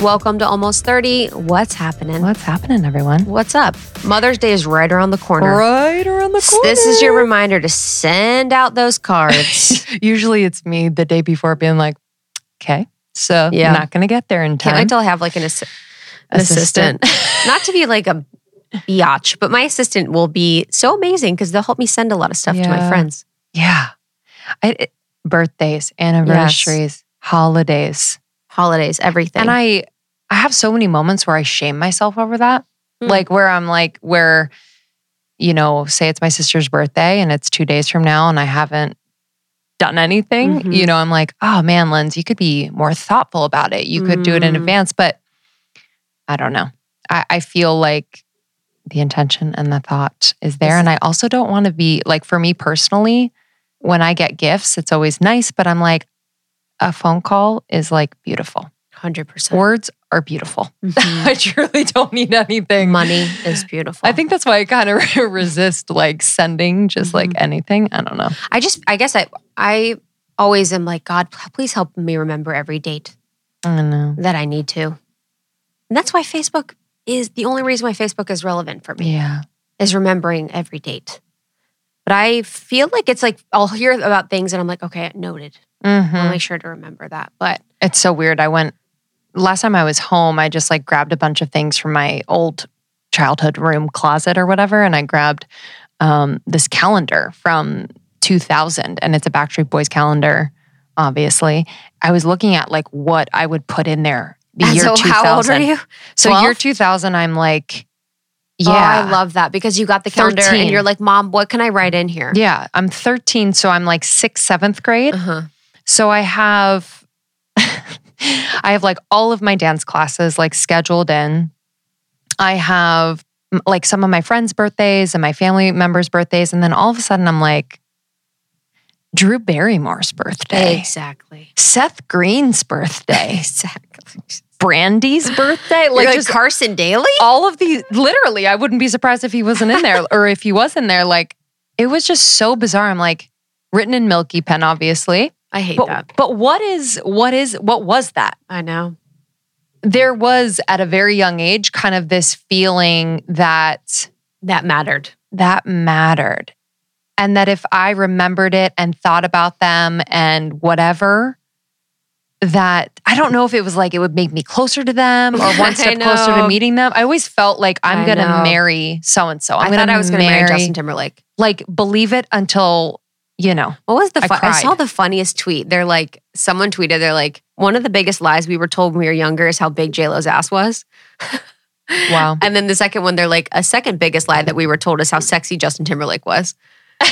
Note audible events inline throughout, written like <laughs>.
Welcome to Almost 30. What's happening? What's happening, everyone? What's up? Mother's Day is right around the corner. Right around the corner. This is your reminder to send out those cards. <laughs> Usually it's me the day before being like, okay, so Yeah. I'm not going to get there in Can't time. wait till I have like an, assi- an assistant. <laughs> Not to be like a biatch, but my assistant will be so amazing because they'll help me send a lot of stuff to my friends. yeah. I, it- birthdays, anniversaries, holidays. Holidays, everything. And I I have so many moments where I shame myself over that. Mm. Like where I'm like where you know, say it's my sister's birthday and it's 2 days from now and I haven't done anything, Mhm. you know, I'm like, "Oh man, Linz, you could be more thoughtful about it. You could do it in Mm. advance." But I don't know. I, I feel like the intention and the thought is there. And I also don't want to be like for me personally, when I get gifts, it's always nice, but I'm like, a phone call is like beautiful. 100%. Words are beautiful. Mhm. <laughs> I truly don't need anything. Money is beautiful. I think that's why I kind of <laughs> resist like sending just like Mm-hmm. anything. I don't know. I just, I guess I, I always am like, God, please help me remember every date I know. that I need to. And that's why Facebook is the only reason why Facebook is relevant for me Yeah. is remembering every date. But I feel like it's like I'll hear about things and I'm like, okay, noted. Mhm. I'll make sure to remember that. But It's so weird. I went last time I was home, I just like grabbed a bunch of things from my old childhood room closet or whatever. And I grabbed um, this calendar from 2000 and it's a Backstreet Boys calendar, obviously. I was looking at like what I would put in there the and year so 2000. how old are you? So year 2000, I'm like, yeah. Oh, I love that because you got the calendar and 13. you're like, Mom, what can I write in here? Yeah, I'm 13, so I'm like sixth, seventh grade. Uh-huh. So I have, <laughs> I have like all of my dance classes like scheduled in. I have like some of my friends' birthdays and my family members' birthdays, and then all of a sudden I'm like, Drew Barrymore's birthday, Exactly. Seth Green's birthday, <laughs> Exactly. Brandy's <laughs> birthday, Like, like just Carson Daly? all of these. Literally, I wouldn't be surprised if he wasn't in there, or if he was in there. Like it was just so bizarre. I'm like written in Milky Pen, obviously. I hate But, that. but what is what is what was that? I know. There was at a very young age kind of this feeling that That mattered. that mattered. And that if I remembered it and thought about them and whatever, that I don't know if it was like it would make me closer to them or <laughs> one step closer to meeting them. I always felt like I'm I gonna know. marry so and so. i thought I was going to marry Justin Timberlake. Like believe it until you know. What was the I fun- I, saw the funniest tweet. They're like, someone tweeted, they're like, one of the biggest lies we were told when we were younger is how big J Lo's ass was. <laughs> Wow. And then the second one, they're like, a second biggest lie that we were told is how sexy Justin Timberlake was. <laughs> and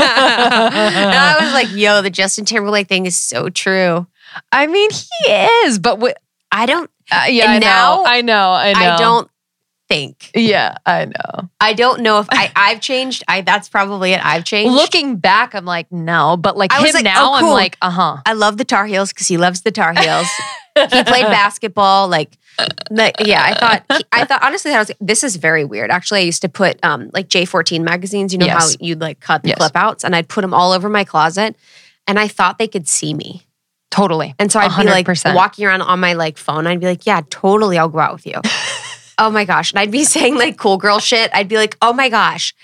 I was like, yo, the Justin Timberlake thing is so true. I mean, he is, but? I don't, Uh, yeah, I now, know. I know. I know. I don't think. Yeah, I know. I don't know if I, I've changed. I that's probably it. I've changed. Looking back, I'm like, no, but like I him was like, now, oh, I'm like, uh huh. I love the Tar Heels because he loves the Tar Heels. he played <laughs> basketball. Like, like, yeah, I thought, I thought honestly, I was this is very weird. Actually, I used to put um like J14 magazines. You know Yes. how you'd like cut the Yes. clip outs, and I'd put them all over my closet, and I thought they could see me, Totally. and so I'd be like walking around on my like phone. I'd be like, yeah, totally, I'll go out with you. Oh my gosh, and I'd be <laughs> saying like cool girl shit. I'd be like, oh my gosh.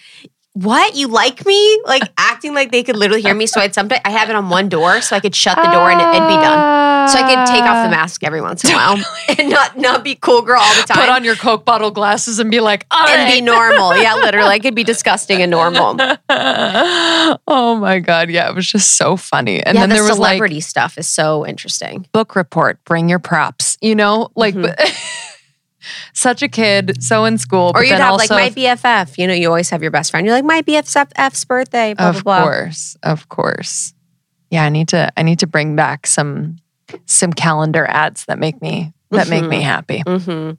What you like me? Like <laughs> acting like they could literally hear me. So I'd sometimes I have it on one door, so I could shut the door and it- it'd be done. So I could take off the mask every once in a while <laughs> and not not be cool girl all the time. Put on your Coke bottle glasses and be like, all and be normal. Yeah, literally. I could be disgusting and normal. oh my god, yeah, it was just so funny. And yeah, then the there was like celebrity stuff is so interesting. book report, bring your props. You know, like Mhm. Such a kid, so in school, Or you'd have also, like my BFF. You know, you always have your best friend. You're like, my BFF's birthday, blah, of blah, blah. course, of course. Yeah, I need to. I need to bring back some some calendar ads that make me that make me Mhm. happy. hmm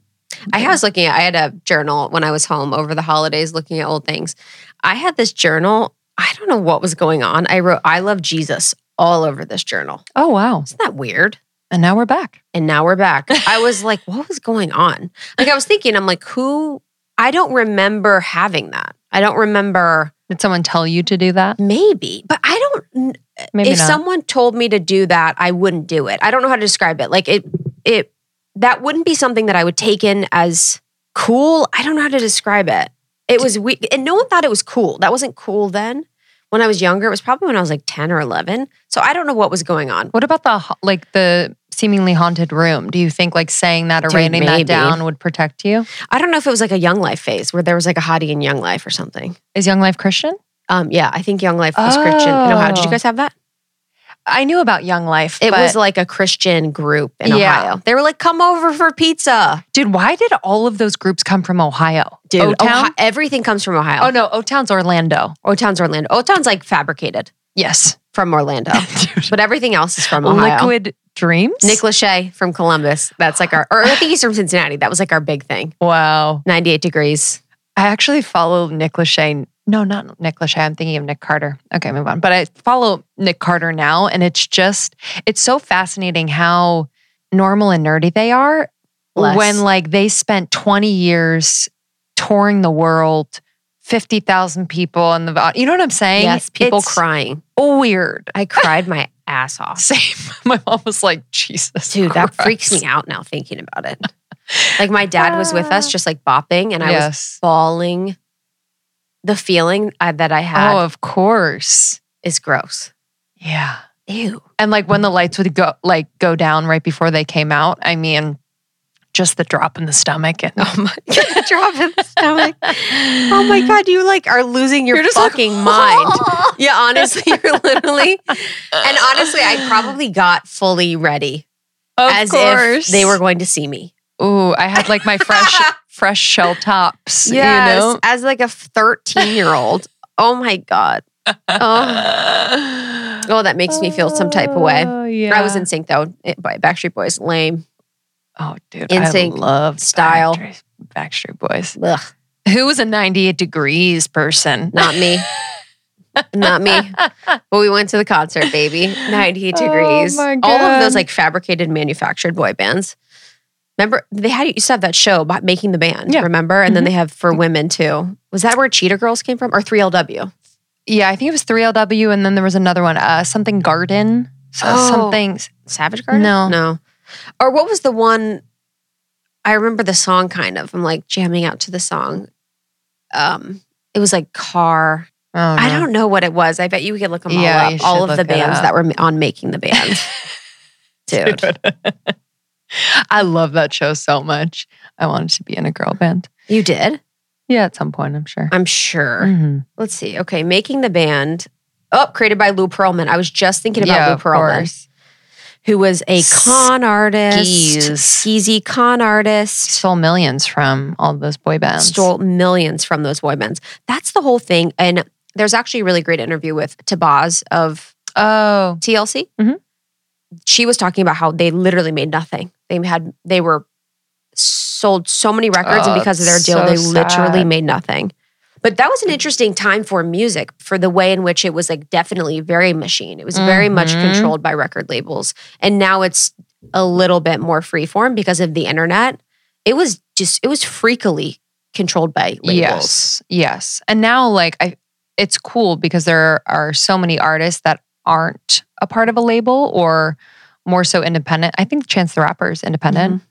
I was looking at, I had a journal when I was home over the holidays looking at old things. I had this journal. I don't know what was going on. I wrote, I love Jesus all over this journal. Oh wow! Isn't that weird? And now we're back. And now we're back. <laughs> I was like, what was going on? Like, I was thinking, I'm like, who? I don't remember having that. I don't remember, Did someone tell you to do that? maybe, but I don't. Maybe if not. someone told me to do that, I wouldn't do it. I don't know how to describe it. Like, it, it, that wouldn't be something that I would take in as cool. I don't know how to describe it. It was we and no one thought it was cool. That wasn't cool then. When I was younger, it was probably when I was like 10 or 11. So I don't know what was going on. What about the like the seemingly haunted room? Do you think like saying that or Dude, writing maybe. that down would protect you? I don't know if it was like a Young Life phase where there was like a hottie in Young Life or something. Is Young Life Christian? Um, yeah, I think Young Life was Christian. In Ohio. Did you Oh. guys have that? I knew about Young Life. It was like a Christian group in Yeah. Ohio. They were like, "Come over for pizza." dude. Why did all of those groups come from Ohio? Dude, O-Town? Everything comes from Ohio. Oh no, O Town's Orlando. O Town's Orlando. O Town's like fabricated Yes, from Orlando, <laughs> but everything else is from Ohio. Liquid Dreams. Nick Lachey from Columbus. That's like our, or I think he's from Cincinnati. That was like our big thing. Wow. 98 degrees. I actually follow Nick Lachey. No, not Nick Lachey. I'm thinking of Nick Carter. Okay, move on. But I follow Nick Carter now, and it's just it's so fascinating how normal and nerdy they are Bless. when like they spent 20 years touring the world, 50,000 people in the you know what I'm saying? Yes, people It's crying. Weird. I cried my ass <laughs> off. Same. <laughs> My mom was like, Jesus. Dude, that freaks me out now thinking about it. Like my dad was with us <laughs> just like bopping and I was yes. bawling. The feeling uh, that I had Oh, of course. is gross. Yeah. Ew. And like when the lights would go like go down right before they came out, I mean, just the drop in the stomach and Oh my <laughs> god, drop in the stomach. <laughs> Oh my god, you like are losing your just like, fucking mind. <laughs> Yeah, honestly, you're literally. And honestly, I probably got fully ready Of as course. if they were going to see me. Ooh, I had like my fresh fresh shell tops. Yes, You know? as like a 13 year old. Oh my god. Oh, oh, that makes me feel some type of way. Oh, yeah. I was NSYNC though by Backstreet Boys. Lame. Oh, dude. NSYNC I love style. Backstreet, Backstreet Boys. Ugh, Who was a 98 degrees person? not me. <laughs> not me. But we went to the concert, baby. 98 Oh degrees. All of those like fabricated, manufactured boy bands. Remember, they had used to have that show about making the band. Yeah. Remember, and then Mhm. they have for women too. Was that where Cheetah Girls came from, or 3LW? Yeah, I think it was 3LW and then there was another one, uh, something Garden. So Oh. something Savage Garden? No. no. Or what was the one? I remember the song kind of. I'm like jamming out to the song. Um, it was like car. oh, I don't know what it was. I bet you could look them all up. All of the bands that were on making the band. <laughs> Dude, <laughs> I love that show so much. I wanted to be in a girl band. you did. Yeah, at some point, I'm sure. I'm sure. Mhm. Let's see. Okay, making the band. Oh, created by Lou Pearlman. I was just thinking about Yeah, Lou Pearlman, course. Who was a con artist, skeezy con artist. Stole millions from all those boy bands. stole millions from those boy bands. That's the whole thing. And there's actually a really great interview with T-Boz of Oh, TLC. Mhm. She was talking about how they literally made nothing. They had they were sold so many records, Oh, and because of their deal, so they literally sad. made nothing. But that was an interesting time for music, for the way in which it was like definitely very machine. It was very much Mhm. controlled by record labels, and now it's a little bit more freeform because of the internet. It was just it was freakily controlled by labels. yes, yes. And now, like, I, it's cool because there are so many artists that aren't a part of a label or more so independent. I think Chance the Rapper is independent, Mm-hmm.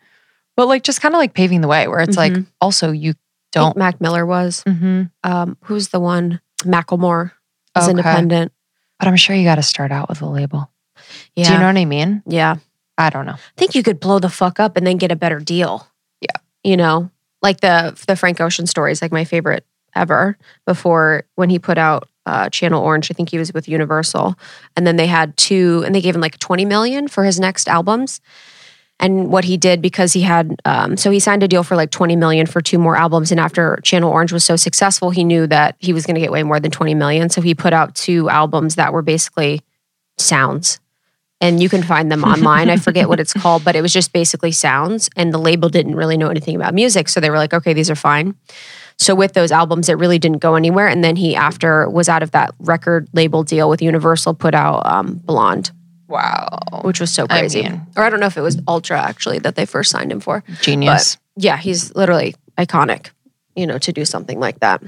but like just kind of like paving the way where it's like Mhm. also you don't. Mac Miller was. Mhm. Um, who's the one? Macklemore is Okay. independent. But I'm sure you got to start out with a label. Yeah. Do you know what I mean? Yeah. I don't know. I think you could blow the fuck up and then get a better deal. Yeah. You know, like the the Frank Ocean story is like my favorite ever. Before when he put out uh, Channel Orange, I think he was with Universal, and then they had two, and they gave him like twenty million for his next albums. And what he did because he had, um, so he signed a deal for like twenty million for two more albums. And after Channel Orange was so successful, he knew that he was going to get way more than twenty million. So he put out two albums that were basically sounds and you can find them <laughs> online. I forget what it's called, but it was just basically sounds. And the label didn't really know anything about music. So they were like, okay, these are fine. So with those albums, it really didn't go anywhere. And then he, after was out of that record label deal with Universal, put out um, Blonde, Wow. which was so I crazy. mean- or I don't know if it was Ultra actually that they first signed him for. Genius. Yeah, he's literally iconic, you know, to do something like that.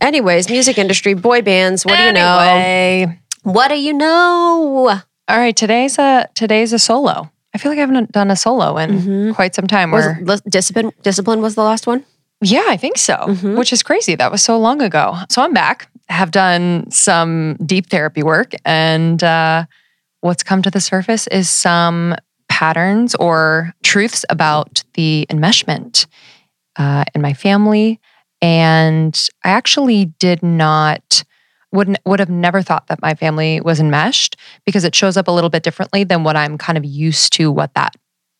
Anyways, music industry, boy bands, what do you know? What do you know? All right, today's a today's a solo. I feel like I haven't done a solo in Mhm. quite some time. Was Where, discipline discipline was the last one? yeah, I think so, Mhm. which is crazy. That was so long ago. So I'm back, have done some deep therapy work, and uh, what's come to the surface is some patterns or truths about the enmeshment uh, in my family. And I actually did not would would have never thought that my family was enmeshed because it shows up a little bit differently than what I'm kind of used to what that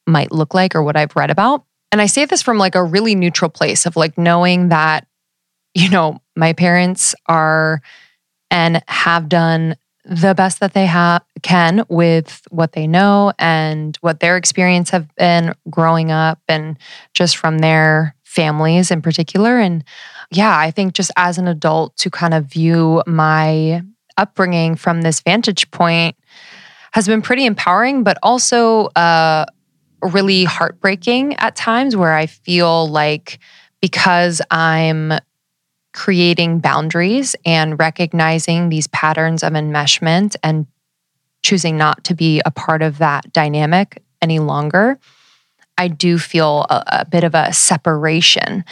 might look like or what I've read about. And I say this from like a really neutral place of like knowing that you know, my parents are and have done the best that they have can with what they know and what their experience have been growing up and just from their families in particular. And yeah i think just as an adult to kind of view my upbringing from this vantage point has been pretty empowering but also uh really heartbreaking at times where i feel like because i'm creating boundaries and recognizing these patterns of enmeshment and choosing not to be a part of that dynamic any longer, I do feel a, a bit of a separation.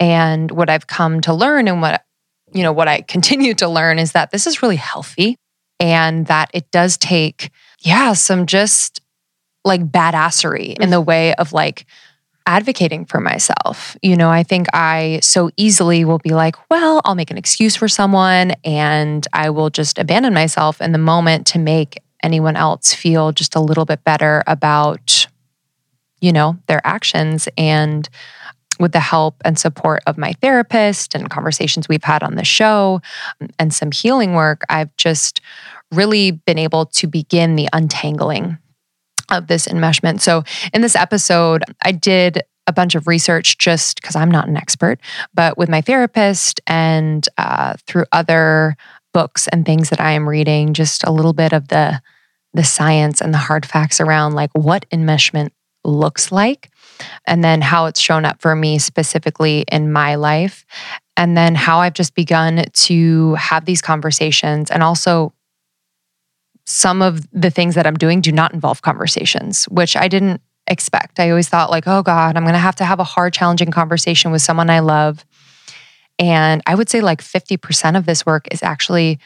And what I've come to learn and what you know what I <laughs> continue to learn is that this is really healthy and that it does take yeah, some just like badassery in mm-hmm. the way of like advocating for myself. You know, I think I so easily will be like, well, I'll make an excuse for someone and I will just abandon myself in the moment to make anyone else feel just a little bit better about, you know, their actions. And with the help and support of my therapist and conversations we've had on the show and some healing work, I've just really been able to begin the untangling of this enmeshment. So, in this episode, I did a bunch of research just because I'm not an expert, but with my therapist and uh, through other books and things that I am reading, just a little bit of the the science and the hard facts around like what enmeshment looks like, and then how it's shown up for me specifically in my life, and then how I've just begun to have these conversations and also some of the things that I'm doing do not involve conversations, which I didn't expect. I always thought, like, oh God, I'm going to have to have a hard, challenging conversation with someone I love. And I would say like 50% of this work is actually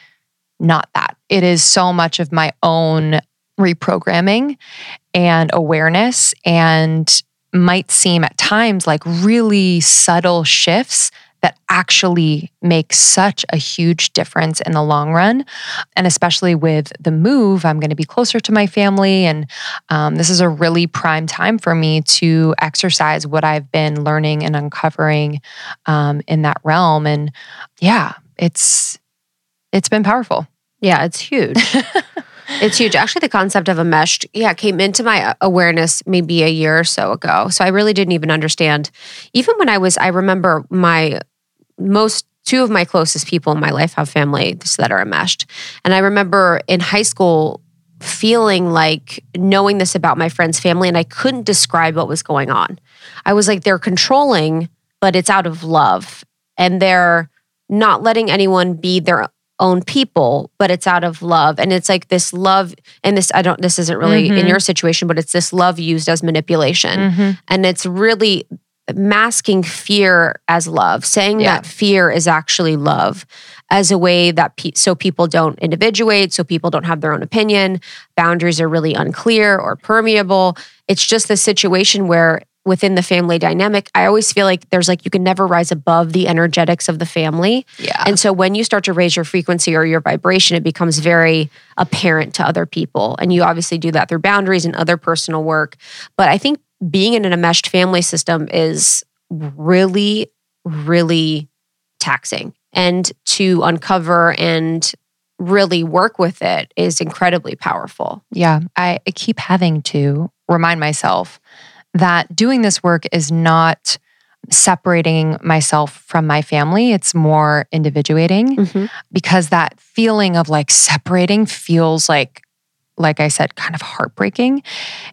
not that. It is so much of my own reprogramming and awareness, and might seem at times like really subtle shifts that actually make such a huge difference in the long run. And especially with the move, I'm going to be closer to my family. And um, this is a really prime time for me to exercise what I've been learning and uncovering um, in that realm. And yeah, it's it's been powerful. Yeah, it's huge. <laughs> it's huge. Actually, the concept of a mesh, yeah, came into my awareness maybe a year or so ago. So I really didn't even understand. Even when I was, I remember my most two of my closest people in my life have families that are enmeshed. And I remember in high school feeling like knowing this about my friend's family, and I couldn't describe what was going on. I was like, they're controlling, but it's out of love. And they're not letting anyone be their own people, but it's out of love. And it's like this love, and this, I don't, this isn't really in Mhm. your situation, but it's this love used as manipulation. And it's really masking fear as love, saying Yeah. that fear is actually love as a way that pe- so people don't individuate, so people don't have their own opinion, boundaries are really unclear or permeable. It's just this situation where within the family dynamic, I always feel like there's like you can never rise above the energetics of the family. Yeah. And so when you start to raise your frequency or your vibration, it becomes very apparent to other people. And you obviously do that through boundaries and other personal work. But I think being in an enmeshed family system is really, really taxing. And to uncover and really work with it is incredibly powerful. Yeah, I keep having to remind myself that doing this work is not separating myself from my family. It's more individuating mm-hmm. because that feeling of like separating feels like like I said kind of heartbreaking.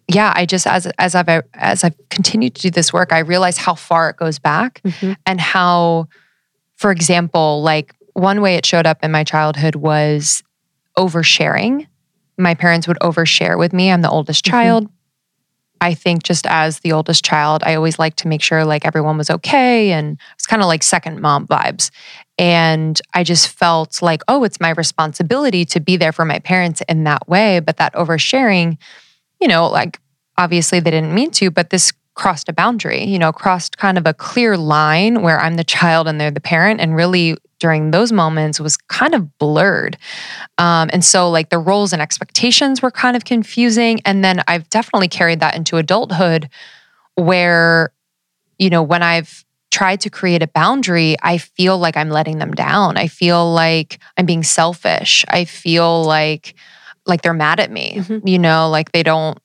Yeah, I just as as I've as I've continued to do this work, I realize how far it goes back Mhm. and how for example, like one way it showed up in my childhood was oversharing. My parents would overshare with me. I'm the oldest Mhm. child. I think just as the oldest child, I always liked to make sure like everyone was okay. And it's kind of like second mom vibes. And I just felt like, oh, it's my responsibility to be there for my parents in that way. But that oversharing, you know, like obviously they didn't mean to, but this crossed a boundary, you know, crossed kind of a clear line where I'm the child and they're the parent. And really, during those moments was kind of blurred. Um, and so, like, the roles and expectations were kind of confusing. And then I've definitely carried that into adulthood where, you know, when I've tried to create a boundary, I feel like I'm letting them down. I feel like I'm being selfish. I feel like, like they're mad at me, mm-hmm. you know, like they don't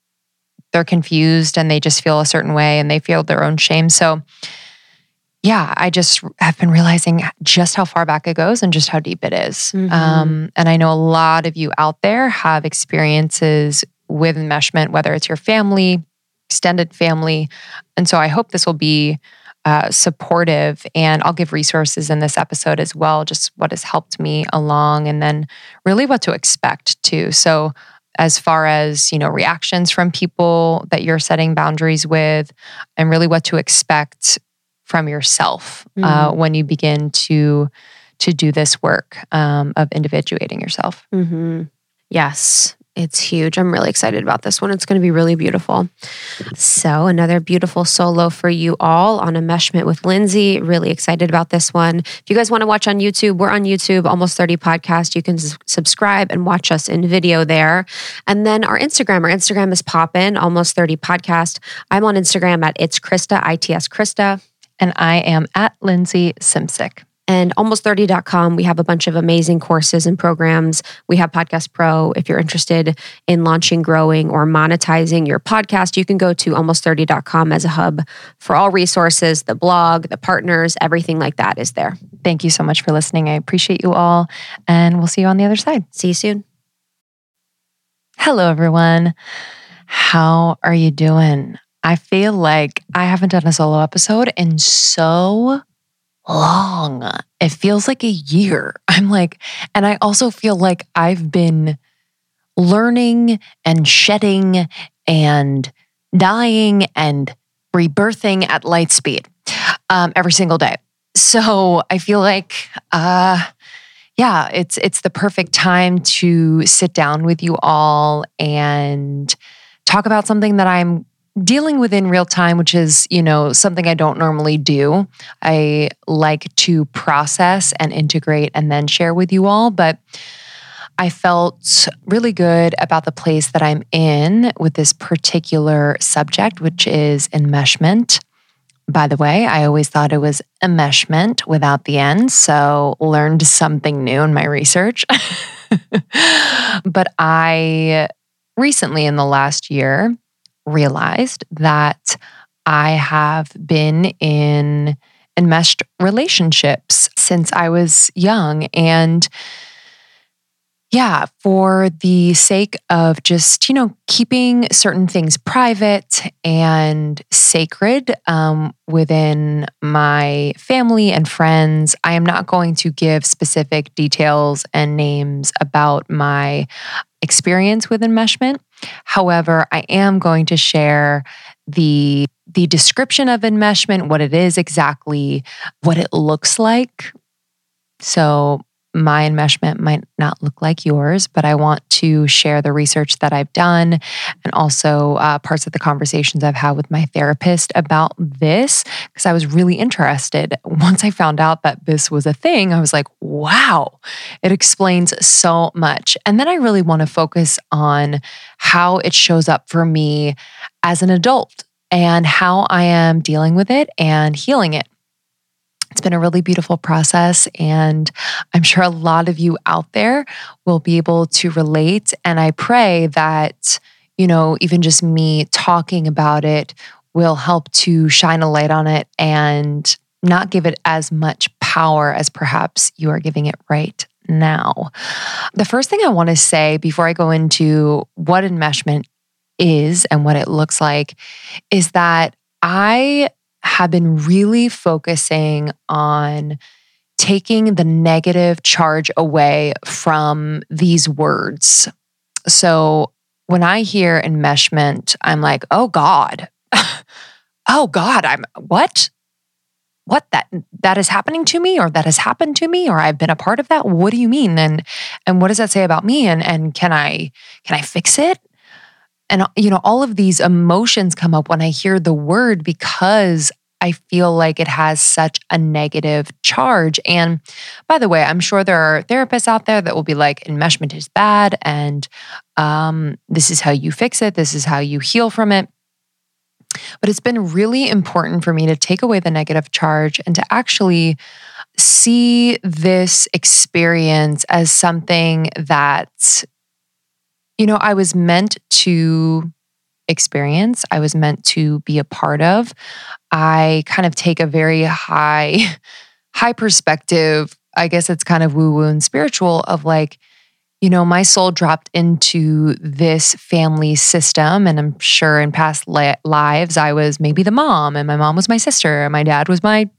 they're confused and they just feel a certain way and they feel their own shame. So, yeah, I just have been realizing just how far back it goes and just how deep it is. Mm-hmm. Um, and I know a lot of you out there have experiences with enmeshment, whether it's your family, extended family. And so I hope this will be uh, supportive. And I'll give resources in this episode as well, just what has helped me along, and then really what to expect too. So as far as you know reactions from people that you're setting boundaries with and really what to expect from yourself uh, mm-hmm. uh, when you begin to to do this work um, of individuating yourself mm-hmm. yes it's huge. I'm really excited about this one. It's going to be really beautiful. So, another beautiful solo for you all on enmeshment with Lindsay. Really excited about this one. If you guys want to watch on YouTube, we're on YouTube, Almost 30 Podcast. You can subscribe and watch us in video there. And then our Instagram, our Instagram is poppin, Almost 30 Podcast. I'm on Instagram at It's Krista, ITS Krista. And I am at Lindsay Simcik and almost30.com. We have a bunch of amazing courses and programs. We have Podcast Pro. If you're interested in launching, growing, or monetizing your podcast, you can go to almost30.com as a hub for all resources, the blog, the partners, everything like that is there. Thank you so much for listening. I appreciate you all, and we'll see you on the other side. See you soon. Hello, everyone. How are you doing? I feel like I haven't done a solo episode in so long. It feels like a year. <laughs> I'm like, and I also feel like I've been learning and shedding and dying and rebirthing at light speed um, every single day. So I feel like, uh, yeah, it's it's the perfect time to sit down with you all and talk about something that I'm dealing with in real time, which is, you know, something I don't normally do. I like to process and integrate and then share with you all. But I felt really good about the place that I'm in with this particular subject, which is enmeshment. By the way, I always thought it was enmeshment without the end. So learned something new in my research. <laughs> but I recently, in the last year, realized that I have been in enmeshed relationships since I was young. And yeah, for the sake of just, you know, keeping certain things private and sacred um, within my family and friends, I am not going to give specific details and names about my experience with enmeshment. However, I am going to share the the description of enmeshment, what it is exactly, what it looks like. So my enmeshment might not look like yours, but I want to share the research that I've done and also uh, parts of the conversations I've had with my therapist about this because I was really interested. <laughs> Once I found out that this was a thing, I was like, wow, it explains so much. And then I really want to focus on how it shows up for me as an adult and how I am dealing with it and healing it. It's been a really beautiful process. And I'm sure a lot of you out there will be able to relate. And I pray that, you know, even just me talking about it will help to shine a light on it and not give it as much power as perhaps you are giving it right now. The first thing I want to say before I go into what enmeshment is and what it looks like is that I have been really focusing on taking the negative charge away from these words. So, when I hear enmeshment, I'm like, oh God, <laughs> oh God, I'm what? What that that is happening to me or that has happened to me or I've been a part of that? What do you mean? And and what does that say about me? And and can I can I fix it? And you know, all of these emotions come up when I hear the word because I feel like it has such a negative charge. And by the way, I'm sure there are therapists out there that will be like, enmeshment is bad, and um, this is how you fix it, this is how you heal from it. But it's been really important for me to take away the negative charge and to actually see this experience as something that, you know, I was meant to experience, I was meant to be a part of. I kind of take a very high, <laughs> high perspective. I guess it's kind of woo woo and spiritual of like, you know, my soul dropped into this family system. And I'm sure in past li- lives, I was maybe the mom, and my mom was my sister, and my dad was my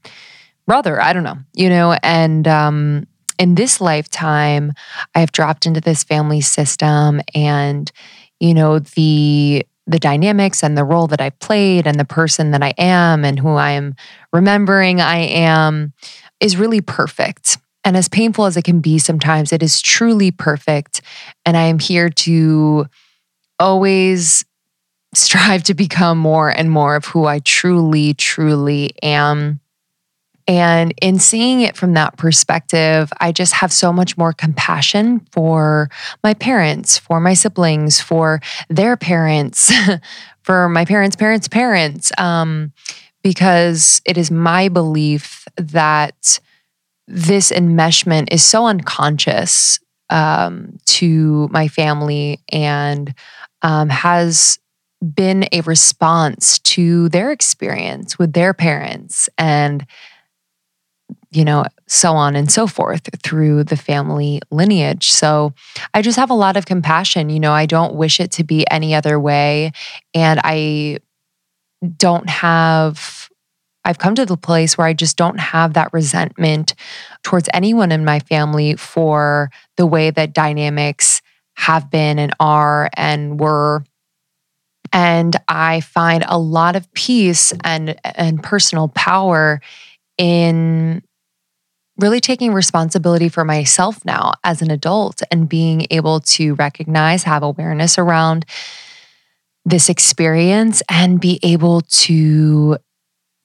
brother. I don't know, you know, and, um, in this lifetime, I have dropped into this family system and, you know, the the dynamics and the role that I played and the person that I am and who I am remembering I am is really perfect. And as painful as it can be sometimes, it is truly perfect. And I am here to always strive to become more and more of who I truly, truly am. And in seeing it from that perspective, I just have so much more compassion for my parents, for my siblings, for their parents, <laughs> for my parents' parents' parents, um, because it is my belief that this enmeshment is so unconscious um, to my family and um, has been a response to their experience with their parents and you know, so on and so forth through the family lineage. So I just have a lot of compassion. You know, I don't wish it to be any other way. And I don't have, I've come to the place where I just don't have that resentment towards anyone in my family for the way that dynamics have been and are and were. And I find a lot of peace and, and personal power in really taking responsibility for myself now as an adult and being able to recognize, have awareness around this experience and be able to,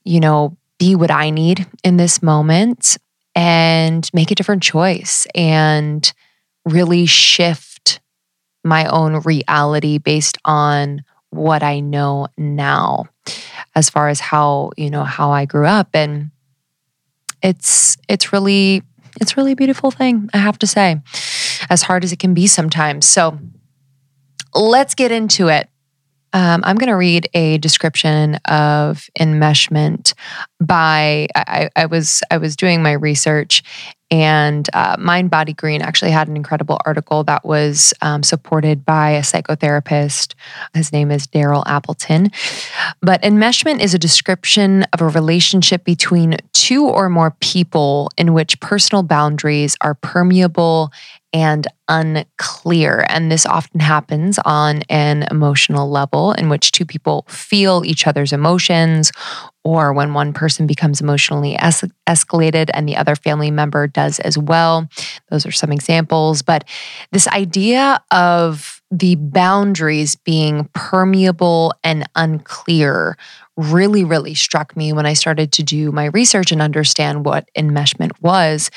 you know, be what I need in this moment and make a different choice and really shift my own reality based on what I know now as far as how, you know, how I grew up. And it's it's really it's really a beautiful thing, I have to say. As hard as it can be sometimes. So let's get into it. Um, I'm going to read a description of enmeshment by I, I, was I was doing my research and uh, Mind Body Green actually had an incredible article that was um, supported by a psychotherapist. His name is Daryl Appleton. But enmeshment is a description of a relationship between two or more people in which personal boundaries are permeable and unclear. And this often happens on an emotional level in which two people feel each other's emotions, or when one person becomes emotionally es- escalated and the other family member does as well. Those are some examples. But this idea of the boundaries being permeable and unclear really, really struck me when I started to do my research and understand what enmeshment was.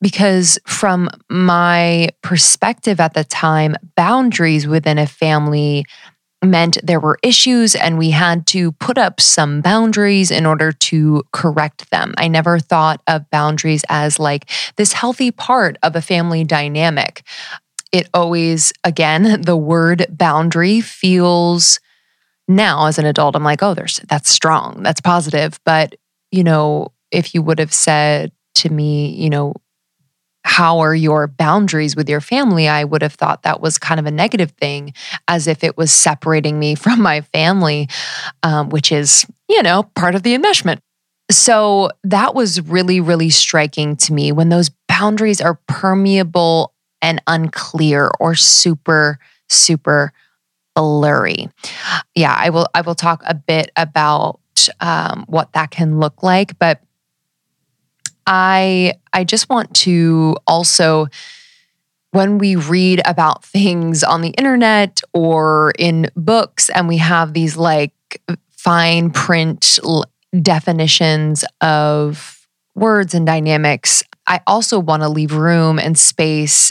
Because from my perspective at the time, boundaries within a family meant there were issues and we had to put up some boundaries in order to correct them. I never thought of boundaries as like this healthy part of a family dynamic. It always, again, <laughs> the word boundary feels now as an adult, I'm like, oh, there's that's strong, that's positive. But, you know, if you would have said to me, you know, how are your boundaries with your family? I would have thought that was kind of a negative thing, as if it was separating me <laughs> from my family, um, which is, you know, part of the enmeshment. So that was really, really striking to me when those boundaries are permeable and unclear or super, super blurry. Yeah, I will I will talk a bit about um, what that can look like, but I I just want to also when we read about things on the internet or in books and we have these like fine print definitions of words and dynamics, I also want to leave room and space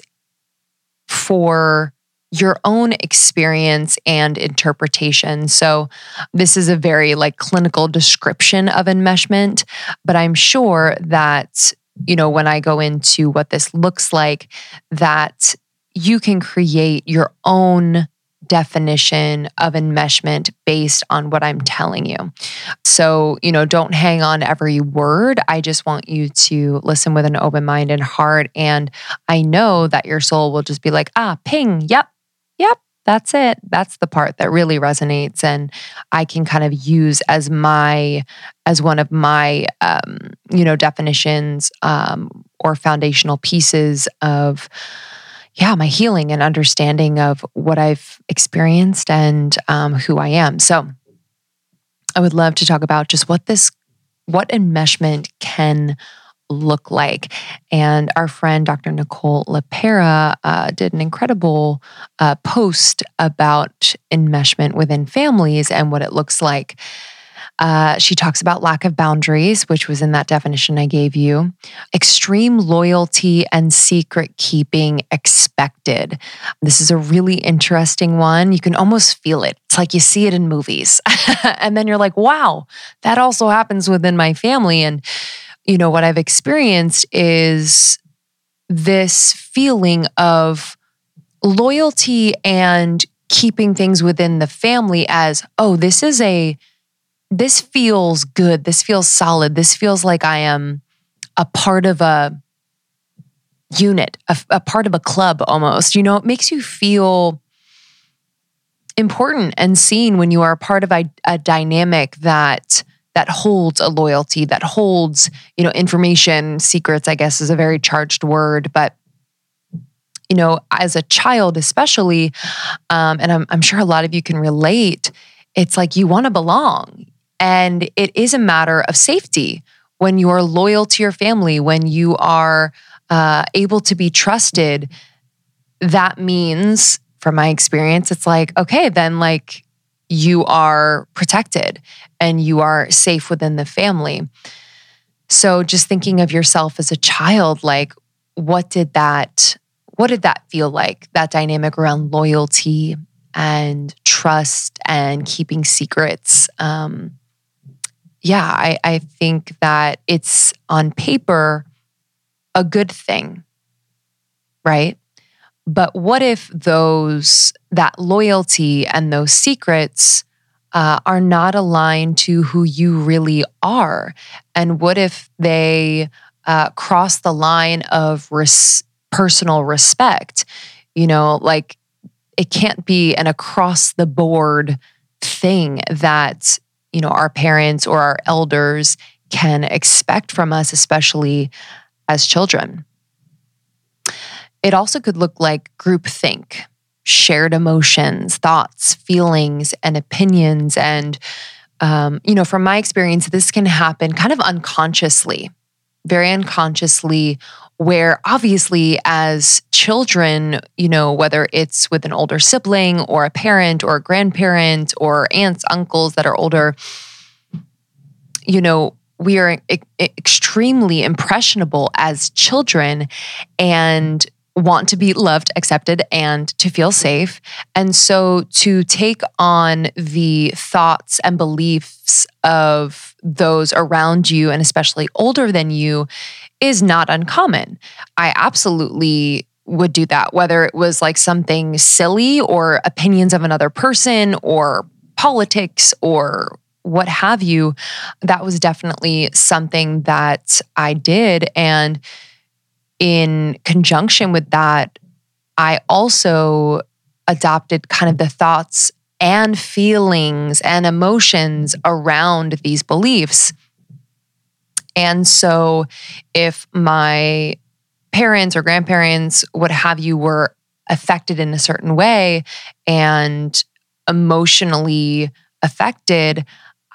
for your own experience and interpretation. So, this is a very like clinical description of enmeshment, but I'm sure that, you know, when I go into what this looks like, that you can create your own definition of enmeshment based on what I'm telling you. So, you know, don't hang on every word. I just want you to listen with an open mind and heart. And I know that your soul will just be like, ah, ping, yep, yep. That's it. That's the part that really resonates, and I can kind of use as my, as one of my, um, you know, definitions um, or foundational pieces of, yeah, my healing and understanding of what I've experienced and um, who I am. So I would love to talk about just what this, what enmeshment can look like. And our friend, Dr. Nicole LePera, uh, did an incredible uh, post about enmeshment within families and what it looks like. Uh, she talks about lack of boundaries, which was in that definition I gave you, extreme loyalty and secret keeping expected. This is a really interesting one. You can almost feel it. It's like you see it in movies. <laughs> and then you're like, wow, that also happens within my family. And, you know, what I've experienced is this feeling of loyalty and keeping things within the family as, oh, this is a, this feels good. This feels solid. This feels like I am a part of a unit, a, a, part of a club almost. You know, it makes you feel important and seen when you are a part of a, a dynamic that that holds a loyalty, that holds, you know, information, secrets, I guess is a very charged word, but you know, as a child, especially, um, and I'm, I'm sure a lot of you can relate, it's like you want to belong. And it is a matter of safety when you are loyal to your family, when you are uh, able to be trusted. That means, from my experience, it's like, okay, then like you are protected and you are safe within the family. So just thinking of yourself as a child, like, what did that what did that feel like that dynamic around loyalty and trust and keeping secrets um, yeah, I, I think that it's on paper a good thing, right? But what if those, that loyalty and those secrets uh, are not aligned to who you really are? And what if they uh, cross the line of res- personal respect? You know, like it can't be an across the board thing that you know our parents or our elders can expect from us especially as children it also could look like groupthink shared emotions thoughts feelings and opinions. And um, you know from my experience this can happen kind of unconsciously very unconsciously where obviously as children, you know, whether it's with an older sibling or a parent or a grandparent or aunts, uncles that are older, you know, we are e- extremely impressionable as children. And want to be loved, accepted, and to feel safe. And so to take on the thoughts and beliefs of those around you, and especially older than you, is not uncommon. I absolutely would do that, whether it was like something silly or opinions of another person or politics or what have you. That was definitely something that I did. And in conjunction with that, I also adopted kind of the thoughts and feelings and emotions around these beliefs. And so if my parents or grandparents, what have you, were affected in a certain way and emotionally affected,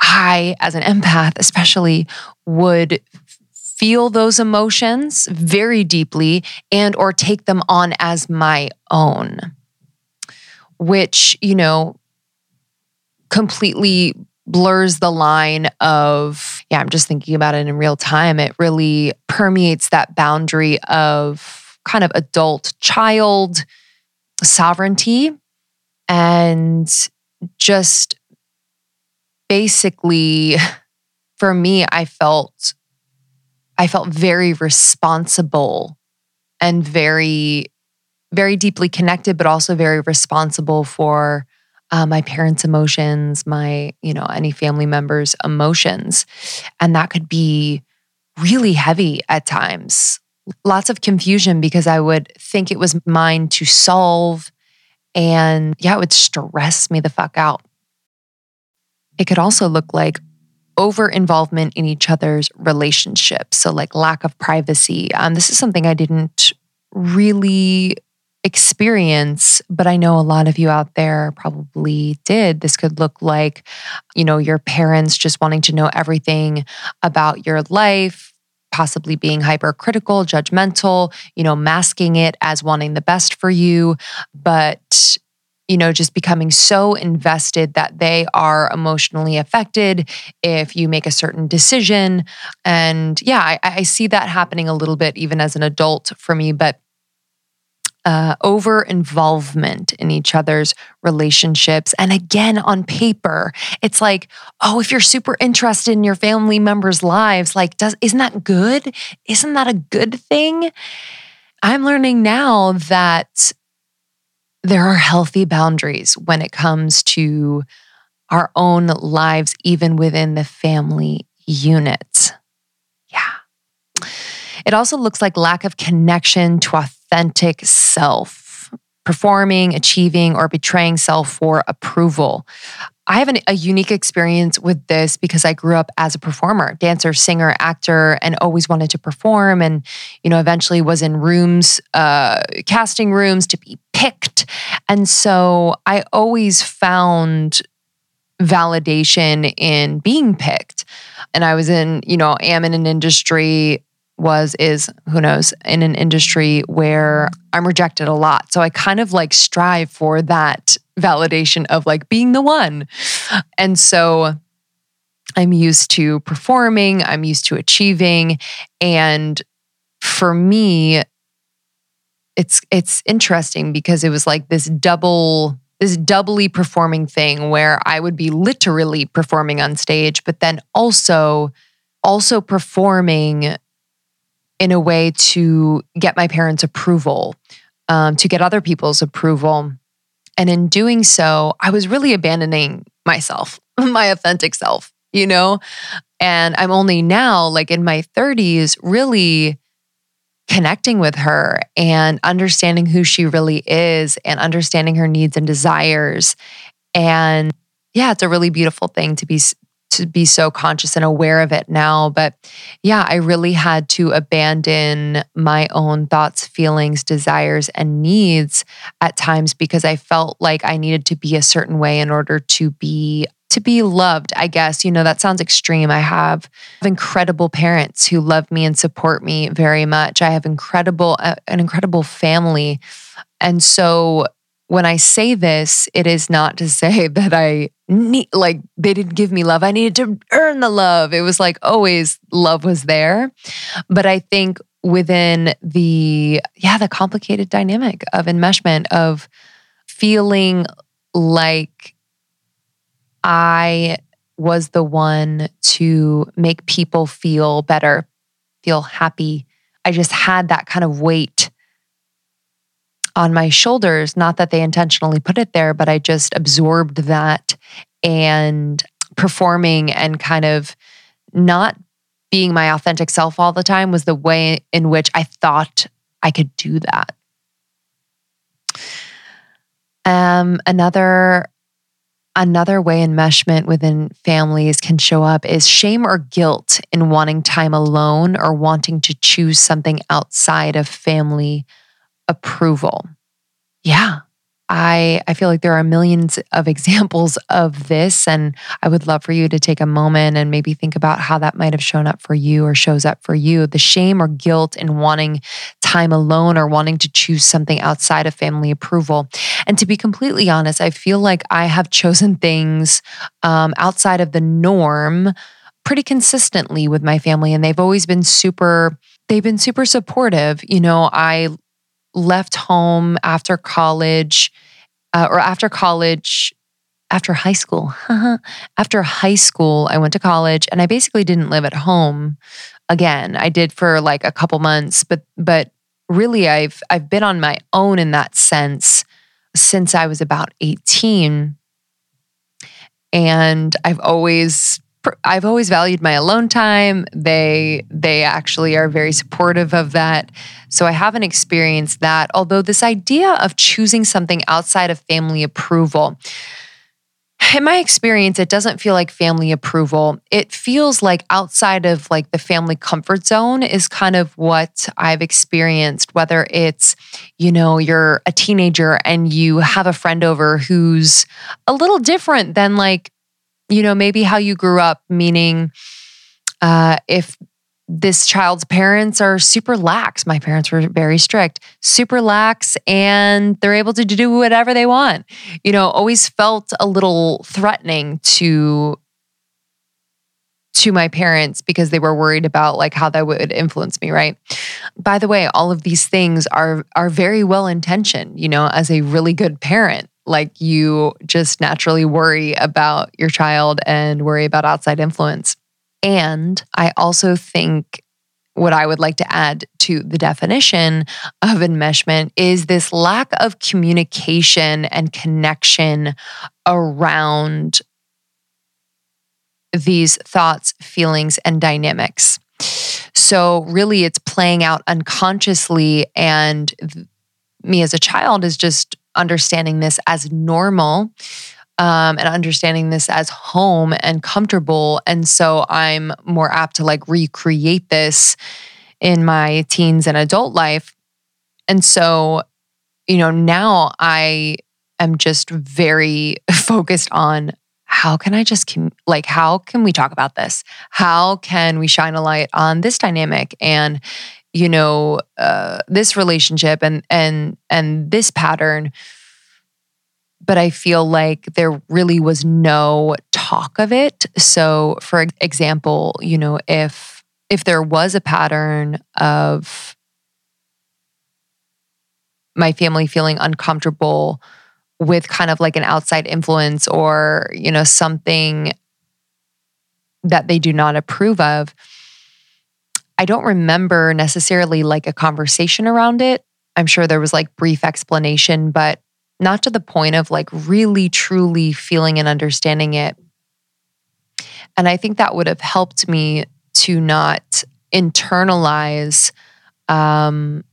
I, as an empath, especially, would feel those emotions very deeply and or take them on as my own which you know completely blurs the line of yeah i'm just thinking about it in real time. It really permeates that boundary of kind of adult child sovereignty and just basically <laughs> for me i felt i felt very responsible and very very deeply connected but also very responsible for uh, my parents emotions my you know any family members emotions. And that could be really heavy at times. Lots of confusion because i would think it was mine to solve. And yeah it would stress me the fuck out. It could also look like over involvement in each other's relationships. So, like lack of privacy. Um, this is something I didn't really experience, but I know a lot of you out there probably did. This could look like, you know, your parents just wanting to know everything about your life, possibly being hypercritical, judgmental, you know, masking it as wanting the best for you, but you know, just becoming so invested that they are emotionally affected if you make a certain decision. And yeah, I, I see that happening a little bit even as an adult for me, but uh, over involvement in each other's relationships. And again, on paper, it's like, oh, if you're super interested in your family members' lives, like, does isn't that good? Isn't that a good thing? I'm learning now that there are healthy boundaries when it comes to our own lives, even within the family unit. Yeah. It also looks like lack of connection to authentic self, performing, achieving, or betraying self for approval. I have an, a unique experience with this because I grew up as a performer, dancer, singer, actor, and always wanted to perform. And, you know, eventually was in rooms, uh, casting rooms to be picked. And so I always found validation in being picked. And I was in, you know, am in an industry was is who knows in an industry where I'm rejected a lot. So I kind of like strive for that validation of like being the one. And so I'm used to performing, I'm used to achieving and for me it's it's interesting because it was like this double this doubly performing thing where I would be literally performing on stage but then also also performing in a way to get my parents' approval, um, to get other people's approval. And in doing so, I was really abandoning myself, <laughs> my authentic self, you know? And I'm only now, like in my 30s, really connecting with her and understanding who she really is and understanding her needs and desires. And yeah, it's a really beautiful thing to be to be so conscious and aware of it now. But yeah, I really had to abandon my own thoughts, feelings, desires, and needs at times because I felt like I needed to be a certain way in order to be to be loved, I guess. You know, that sounds extreme. I have incredible parents who love me and support me very much. I have incredible uh, an incredible family. And so when I say this, it is not to <laughs> say that I need, like, they didn't give me love. I needed to earn the love. It was like always love was there. But I think within the, yeah, the complicated dynamic of enmeshment, of feeling like I was the one to make people feel better, feel happy. I just had that kind of weight on my shoulders. Not that they intentionally put it there, but I just absorbed that and performing and kind of not being my authentic self all the time was the way in which I thought I could do that. Um, another another way enmeshment within families can show up is shame or guilt in wanting time alone or wanting to choose something outside of family approval. Yeah, I I, feel like there are millions of <laughs> examples of this. And I would love for you to take a moment and maybe think about how that might have shown up for you or shows up for you. The shame or guilt in wanting time alone or wanting to choose something outside of family approval. And to be completely honest, I feel like I have chosen things um, outside of the norm pretty consistently with my family. And they've always been super, they've been super supportive. You know, I left home after college uh, or after college, after high school. <laughs> after high school, I went to college and I basically didn't live at home again. I did for like a couple months, but but really I've I've been on my own in that sense since I was about 18. And I've always I've always valued my alone time. They they actually are very supportive of that. So I haven't experienced that. Although this idea of choosing something outside of family approval, in my experience, it doesn't feel like family approval. It feels like outside of like the family comfort zone is kind of what I've experienced, whether it's, you know, you're a teenager and you have a friend over who's a little different than like you know, maybe how you grew up, meaning uh, if this child's parents are super lax. My parents were very strict, super lax, and they're able to do whatever they want. You know, always felt a little threatening to to my parents because they were worried about like how that would influence me, right? By the way, all of these things are are very well intentioned, you know, as a really good parent like you just naturally worry about your child and worry about outside influence. And I also think what I would like to add to the definition of enmeshment is this lack of communication and connection around these thoughts, feelings, and dynamics. So, really, it's playing out unconsciously. And me as a child is just understanding this as normal um, and understanding this as home and comfortable. And so I'm more apt to like recreate this in my teens and adult life. And so, you know, now I am just very <laughs> focused on how can I just like how can we talk about this? How can we shine a light on this dynamic and you know uh, this relationship and and and this pattern but I feel like there really was no talk of it. So, for example, you know, if if there was a pattern of my family feeling uncomfortable with kind of like an outside influence or, you know, something that they do not approve of, I don't remember necessarily like a conversation around it. I'm sure there was like brief explanation, but not to the point of like really truly feeling and understanding it. And I think that would have helped me to not internalize um,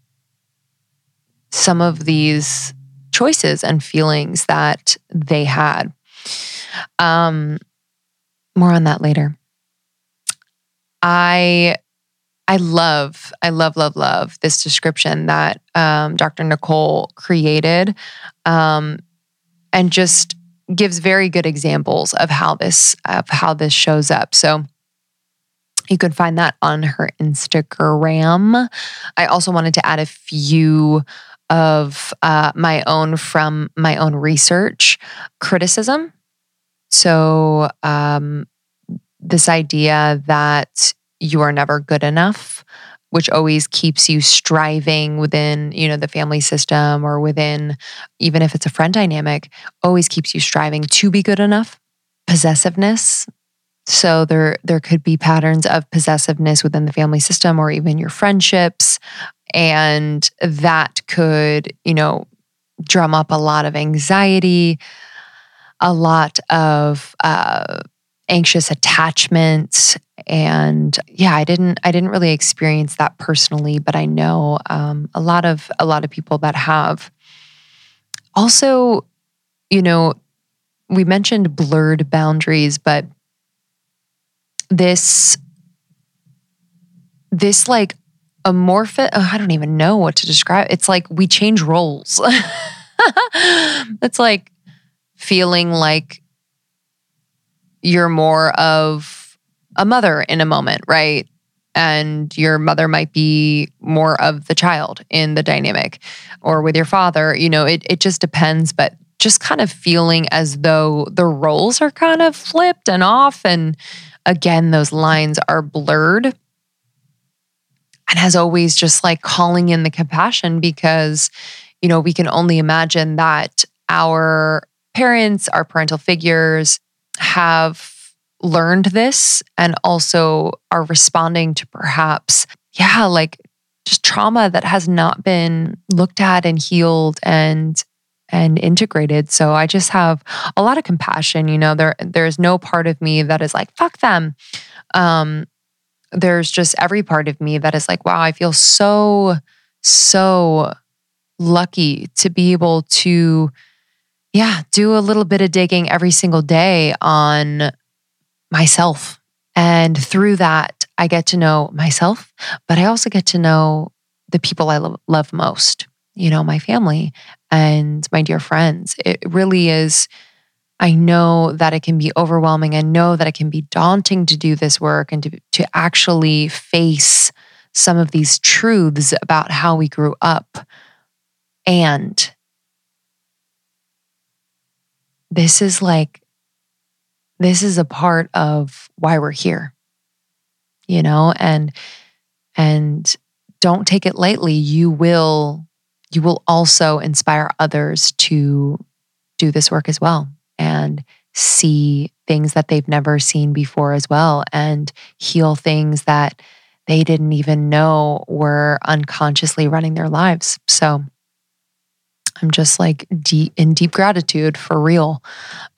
some of these choices and feelings that they had. Um, more on that later. I I love, I love, love, love this description that um, Dr. Nicole created, um, and just gives very good examples of how this of how this shows up. So you can find that on her Instagram. I also wanted to add a few of uh, my own from my own research criticism. So um, this idea that you are never good enough which always keeps you striving within you know the family system or within even if it's a friend dynamic always keeps you striving to be good enough possessiveness. So there there could be patterns of possessiveness within the family system or even your friendships and that could you know drum up a lot of anxiety a lot of uh, anxious attachment and yeah i didn't i didn't really experience that personally but i know um, a lot of a lot of people that have. Also you know we mentioned blurred boundaries but this this like amorphous oh, i don't even know what to describe. It's like we change roles. <laughs> It's like feeling like you're more of a mother in a moment, right? And your mother might be more of the child in the dynamic or with your father. You know, it, it just depends, but just kind of feeling as though the roles are kind of flipped and off. And again, those lines are blurred. And as always, just like calling in the compassion because, you know, we can only imagine that our parents, our parental figures have learned this and also are responding to perhaps, yeah, like just trauma that has not been looked at and healed and and integrated. So I just have a lot of compassion. You know, there there's no part of me that is like, fuck them. Um, there's just every part of me that is like, wow, I feel so, so lucky to be able to, yeah, do a little bit of digging every single day on myself. And through that, I get to know myself, but I also get to know the people I lo- love most, you know, my family and my dear friends. It really is. I know that it can be overwhelming. I know that it can be daunting to do this work and to, to actually face some of these truths about how we grew up. And this is like this is a part of why we're here you know? And and don't take it lightly. You will you will also inspire others to do this work as well and see things that they've never seen before as well and heal things that they didn't even know were unconsciously running their lives. So I'm just like deep in deep gratitude for real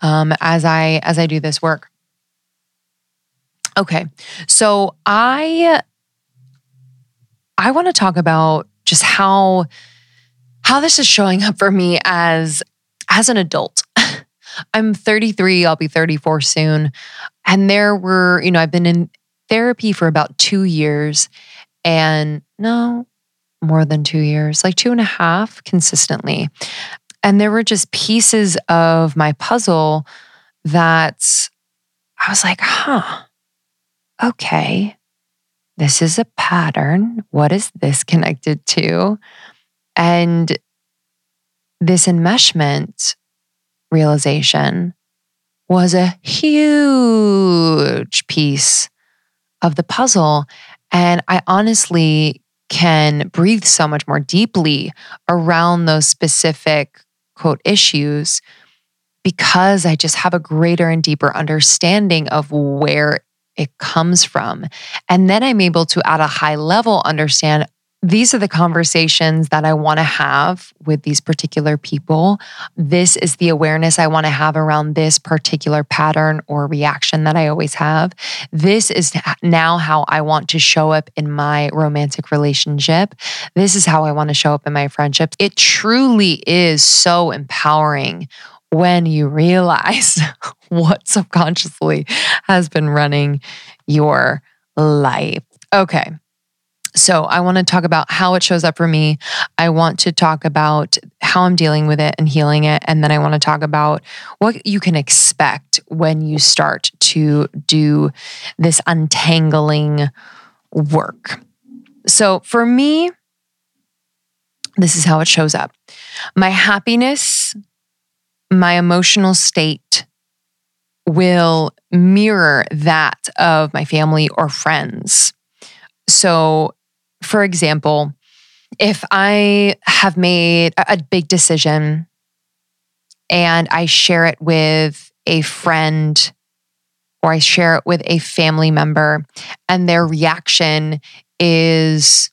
um, as I as I do this work. Okay, so I I want to talk about just how how this is showing up for me as as an adult. <laughs> I'm 33, I'll be 34 soon. And there were, you know, I've been in therapy for about two years. And no, more than two years, like two and a half consistently. And there were just pieces of my puzzle that I was like, huh, okay, this is a pattern. What is this connected to? And this enmeshment realization was a huge piece of the puzzle. And I honestly can breathe so much more deeply around those specific quote issues because I just have a greater and deeper understanding of where it comes from. And then I'm able to, at a high level, understand these are the conversations that I want to have with these particular people. This is the awareness I want to have around this particular pattern or reaction that I always have. This is now how I want to show up in my romantic relationship. This is how I want to show up in my friendships. It truly is so empowering when you realize <laughs> what subconsciously has been running your life. Okay. So, I want to talk about how it shows up for me. I want to talk about how I'm dealing with it and healing it. And then I want to talk about what you can expect when you start to do this untangling work. So, for me, this is how it shows up my happiness, my emotional state will mirror that of my family or friends. So for example, if I have made a big decision and I share it with a friend or I share it with a family member, and their reaction is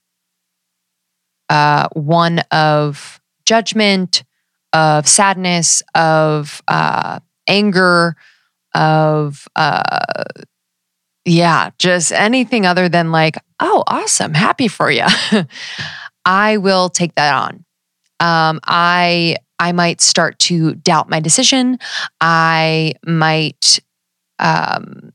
uh, one of judgment, of sadness, of uh, anger, of uh, yeah, just anything other than like, oh, awesome, happy for you. <laughs> I will take that on. Um, I I might start to doubt my decision. I might um,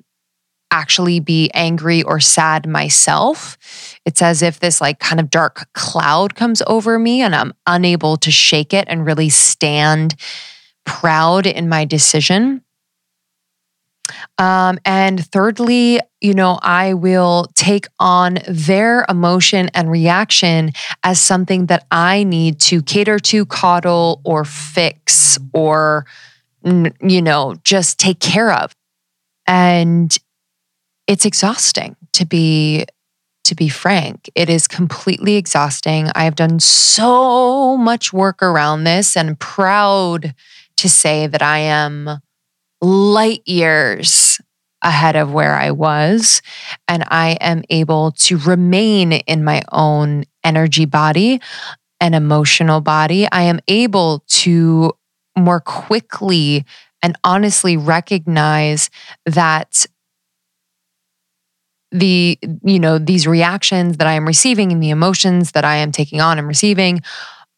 actually be angry or sad myself. It's as if this like kind of dark cloud comes over me and I'm unable to shake it and really stand proud in my decision. Um, and thirdly, you know, I will take on their emotion and reaction as something that I need to cater to, coddle, or fix, or, you know, just take care of. And it's exhausting to be to be frank it is completely exhausting i have done so much work around this and proud to say that i am light years ahead of where I was. And I am able to remain in my own energy body and emotional body. I am able to more quickly and honestly recognize that the you know these reactions that i am receiving and the emotions that i am taking on and receiving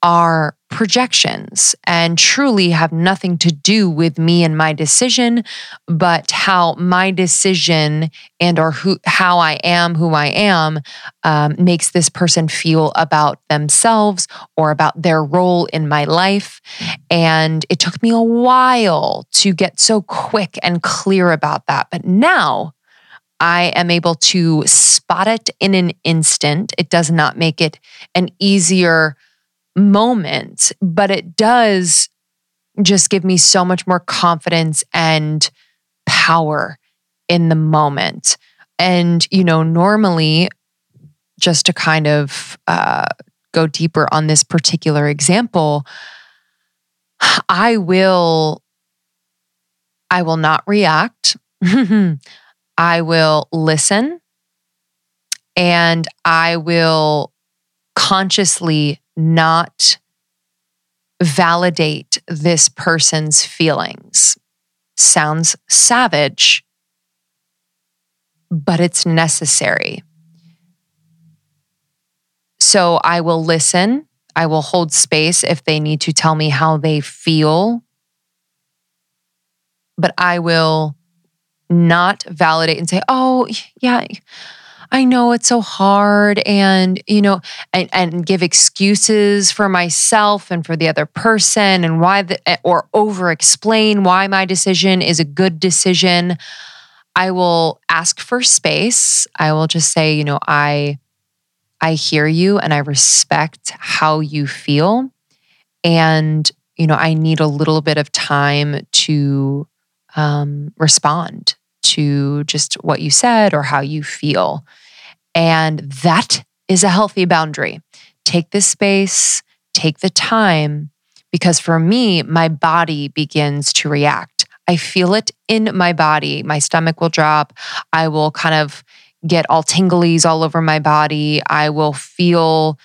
are projections and truly have nothing to do with me and my decision but how my decision and or who how i am who i am um, makes this person feel about themselves or about their role in my life and it took me a while to get so quick and clear about that but now I am able to spot it in an instant. It does not make it an easier moment, but it does just give me so much more confidence and power in the moment. And, you know, normally, just to kind of uh, go deeper on this particular example, I will, I will not react. <laughs> I will listen and I will consciously not validate this person's feelings. Sounds savage, but it's necessary. So I will listen. I will hold space if they need to tell me how they feel. But I will not validate and say, oh, yeah, I know it's so hard and you know and, and give excuses for myself and for the other person and why the eh, or over explain why my decision is a good decision. I will ask for space. I will just say, you know, I I hear you and I respect how you feel and you know, I need a little bit of time to um, respond to just what you said or how you feel. And that is a healthy boundary. Take the space, take the time, because for me, my body begins to react. I feel it in my body. My stomach will drop. I will kind of get all tinglies all over my body. I will feel,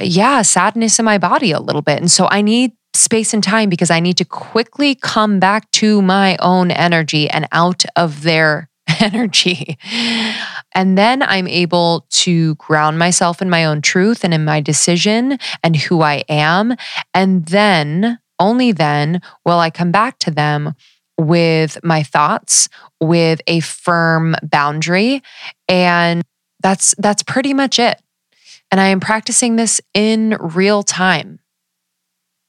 yeah, sadness in my body a little bit. And so I need space and time because I need to quickly come back to my own energy and out of their <laughs> energy. And then I'm able to ground myself in my own truth and in my decision and who I am. And then, only then, will I come back to them with my thoughts, with a firm boundary. And that's that's pretty much it. And I am practicing this in real time.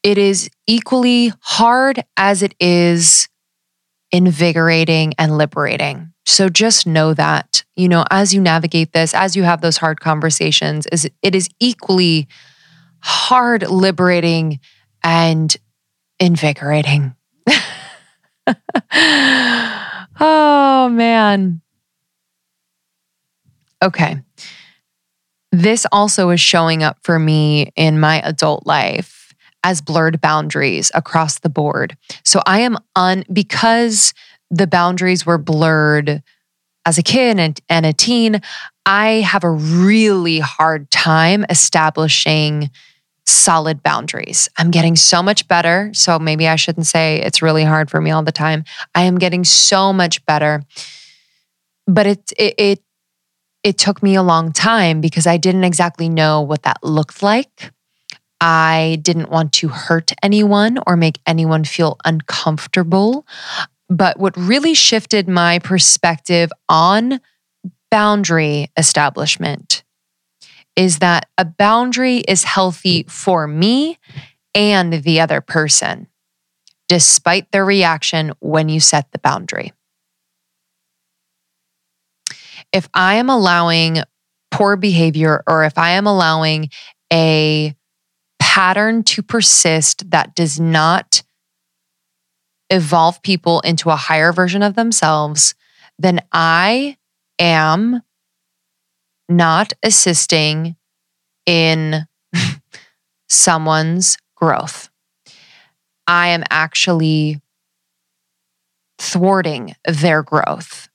It is equally hard as it is invigorating and liberating. So just know that, you know, as you navigate this, as you have those hard conversations, is it is equally hard, liberating, and invigorating. <laughs> oh man. Okay. This also is showing up for me in my adult life as blurred boundaries across the board. So I am on because the boundaries were blurred as a kid and, and a teen, I have a really hard time establishing solid boundaries. I'm getting so much better. So maybe I shouldn't say it's really hard for me all the time. I am getting so much better. But it it it, it took me a long time because I didn't exactly know what that looked like. I didn't want to hurt anyone or make anyone feel uncomfortable. But what really shifted my perspective on boundary establishment is that a boundary is healthy for me and the other person, despite their reaction when you set the boundary. If I am allowing poor behavior or if I am allowing a pattern to persist that does not evolve people into a higher version of themselves, then I am not assisting in <laughs> someone's growth. I am actually thwarting their growth.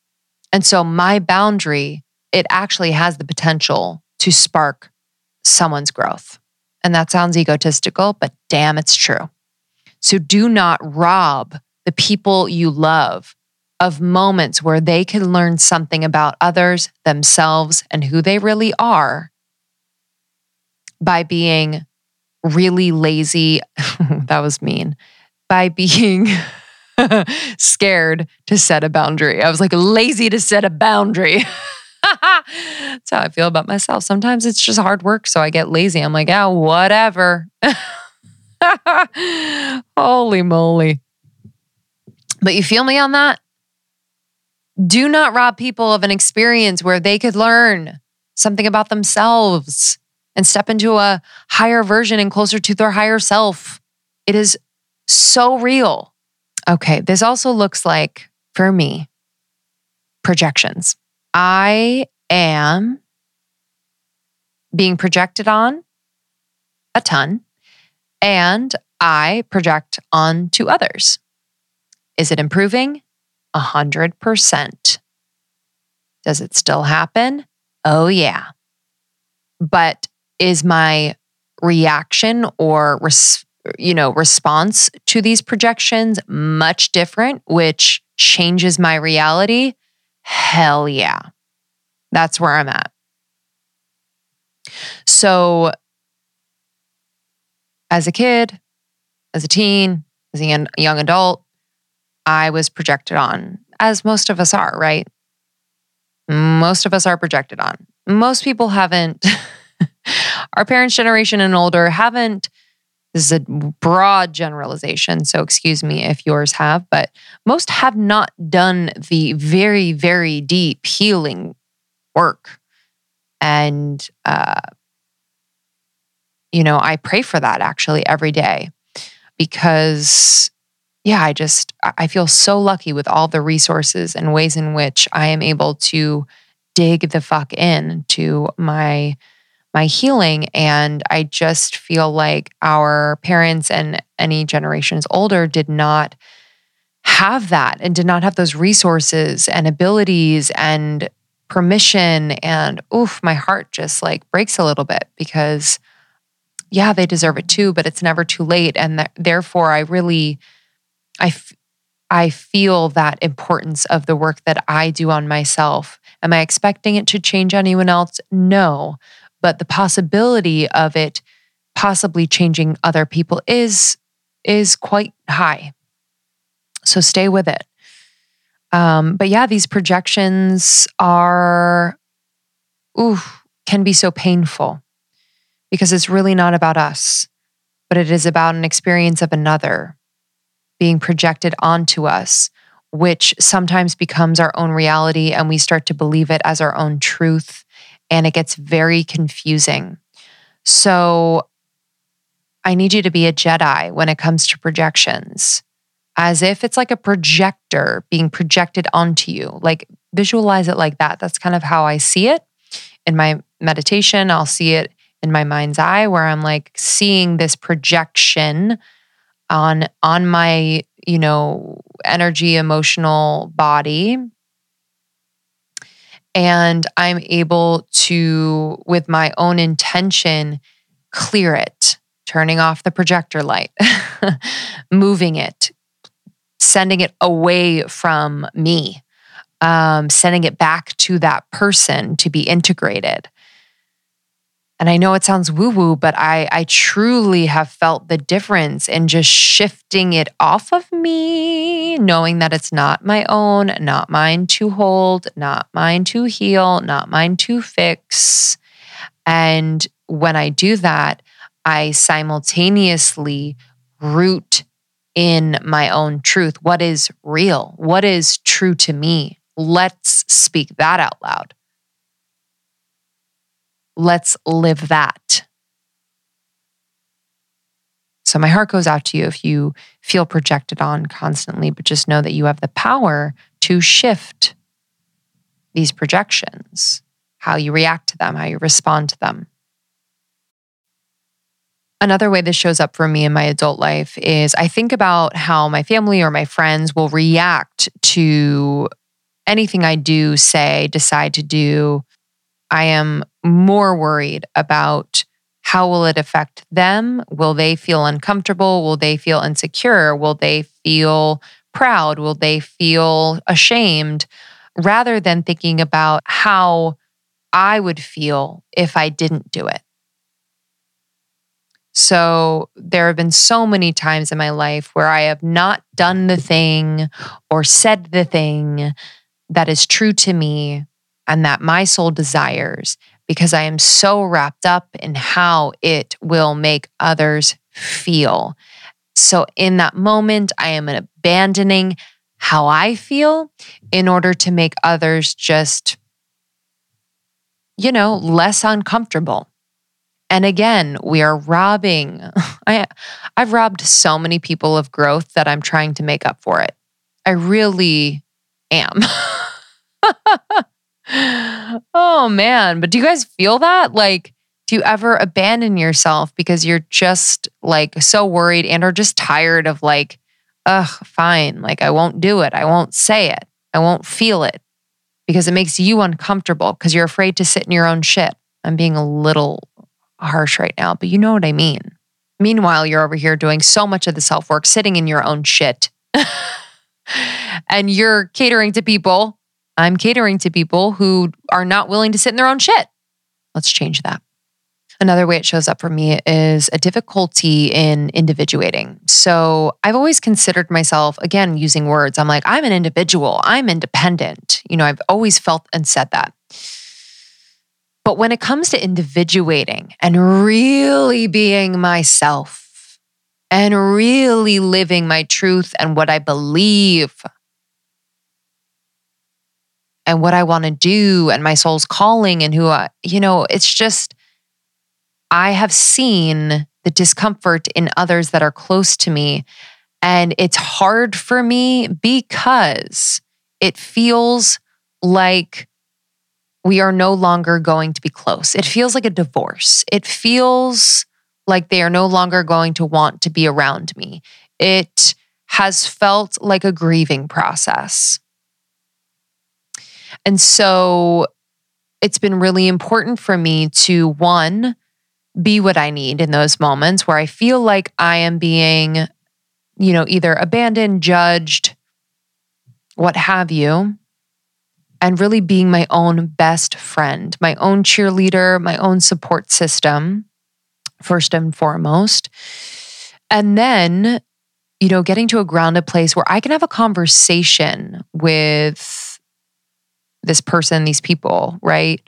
And so my boundary, it actually has the potential to spark someone's growth. And that sounds egotistical, but damn, it's true. So do not rob the people you love of moments where they can learn something about others, themselves, and who they really are by being really lazy. <laughs> that was mean. By being <laughs> scared to set a boundary. I was like lazy to set a boundary. <laughs> That's how I feel about myself. Sometimes it's just hard work. So I get lazy. I'm like, yeah, whatever. <laughs> Holy moly. But you feel me on that? Do not rob people of an experience where they could learn something about themselves and step into a higher version and closer to their higher self. It is so real. Okay, this also looks like, for me, projections. I am being projected on a ton, and I project onto others. Is it improving? A hundred percent. Does it still happen? Oh, yeah. But is my reaction or res- you know response to these projections much different which changes my reality hell yeah that's where i'm at so as a kid as a teen as a young adult i was projected on as most of us are right most of us are projected on most people haven't <laughs> our parents' generation and older haven't. This is a broad generalization, so excuse me if yours have, but most have not done the very, very deep healing work. And, uh, you know, I pray for that actually every day because, yeah, I just, I feel so lucky with all the resources and ways in which I am able to dig the fuck in to my my healing. And I just feel like our parents and any generations older did not have that and did not have those resources and abilities and permission. And oof, my heart just like breaks a little bit because, yeah, they deserve it too, but it's never too late. And th- therefore, I really, I, f- I feel that importance of the work that I do on myself. Am I expecting it to change anyone else? No but the possibility of it possibly changing other people is is quite high. So stay with it. Um, but yeah, these projections are, ooh, can be so painful because it's really not about us, but it is about an experience of another being projected onto us, which sometimes becomes our own reality and we start to believe it as our own truth and it gets very confusing. So I need you to be a Jedi when it comes to projections, as if it's like a projector being projected onto you. Like visualize it like that. That's kind of how I see it in my meditation. I'll see it in my mind's eye where I'm like seeing this projection on on my, you know, energy emotional body and I'm able to, with my own intention, clear it, turning off the projector light, <laughs> moving it, sending it away from me, um, sending it back to that person to be integrated. And I know it sounds woo woo, but I, I truly have felt the difference in just shifting it off of me, knowing that it's not my own, not mine to hold, not mine to heal, not mine to fix. And when I do that, I simultaneously root in my own truth. What is real? What is true to me? Let's speak that out loud. Let's live that. So, my heart goes out to you if you feel projected on constantly, but just know that you have the power to shift these projections, how you react to them, how you respond to them. Another way this shows up for me in my adult life is I think about how my family or my friends will react to anything I do, say, decide to do. I am more worried about how will it affect them? Will they feel uncomfortable? Will they feel insecure? Will they feel proud? Will they feel ashamed? Rather than thinking about how I would feel if I didn't do it. So there have been so many times in my life where I have not done the thing or said the thing that is true to me and that my soul desires because I am so wrapped up in how it will make others feel. So, in that moment, I am abandoning how I feel in order to make others just, you know, less uncomfortable. And again, we are robbing. <laughs> I, I've robbed so many people of growth that I'm trying to make up for it. I really am. <laughs> <laughs> oh man, but do you guys feel that? Like, do you ever abandon yourself because you're just like so worried and are just tired of like, ugh, fine, like I won't do it. I won't say it. I won't feel it because it makes you uncomfortable because you're afraid to sit in your own shit. I'm being a little harsh right now, but you know what I mean. Meanwhile, you're over here doing so much of the self work, sitting in your own shit. <laughs> and you're catering to people I'm catering to people who are not willing to sit in their own shit. Let's change that. Another way it shows up for me is a difficulty in individuating. So I've always considered myself, again, using words. I'm like, I'm an individual, I'm independent. You know, I've always felt and said that. But when it comes to individuating and really being myself and really living my truth and what I believe, and what I want to do and my soul's calling and who I, you know, it's just, I have seen the discomfort in others that are close to me. And it's hard for me because it feels like we are no longer going to be close. It feels like a divorce. It feels like they are no longer going to want to be around me. It has felt like a grieving process. And so it's been really important for me to one, be what I need in those moments where I feel like I am being, you know, either abandoned, judged, what have you, and really being my own best friend, my own cheerleader, my own support system, first and foremost. And then, you know, getting to a grounded place where I can have a conversation with this person, these people, right?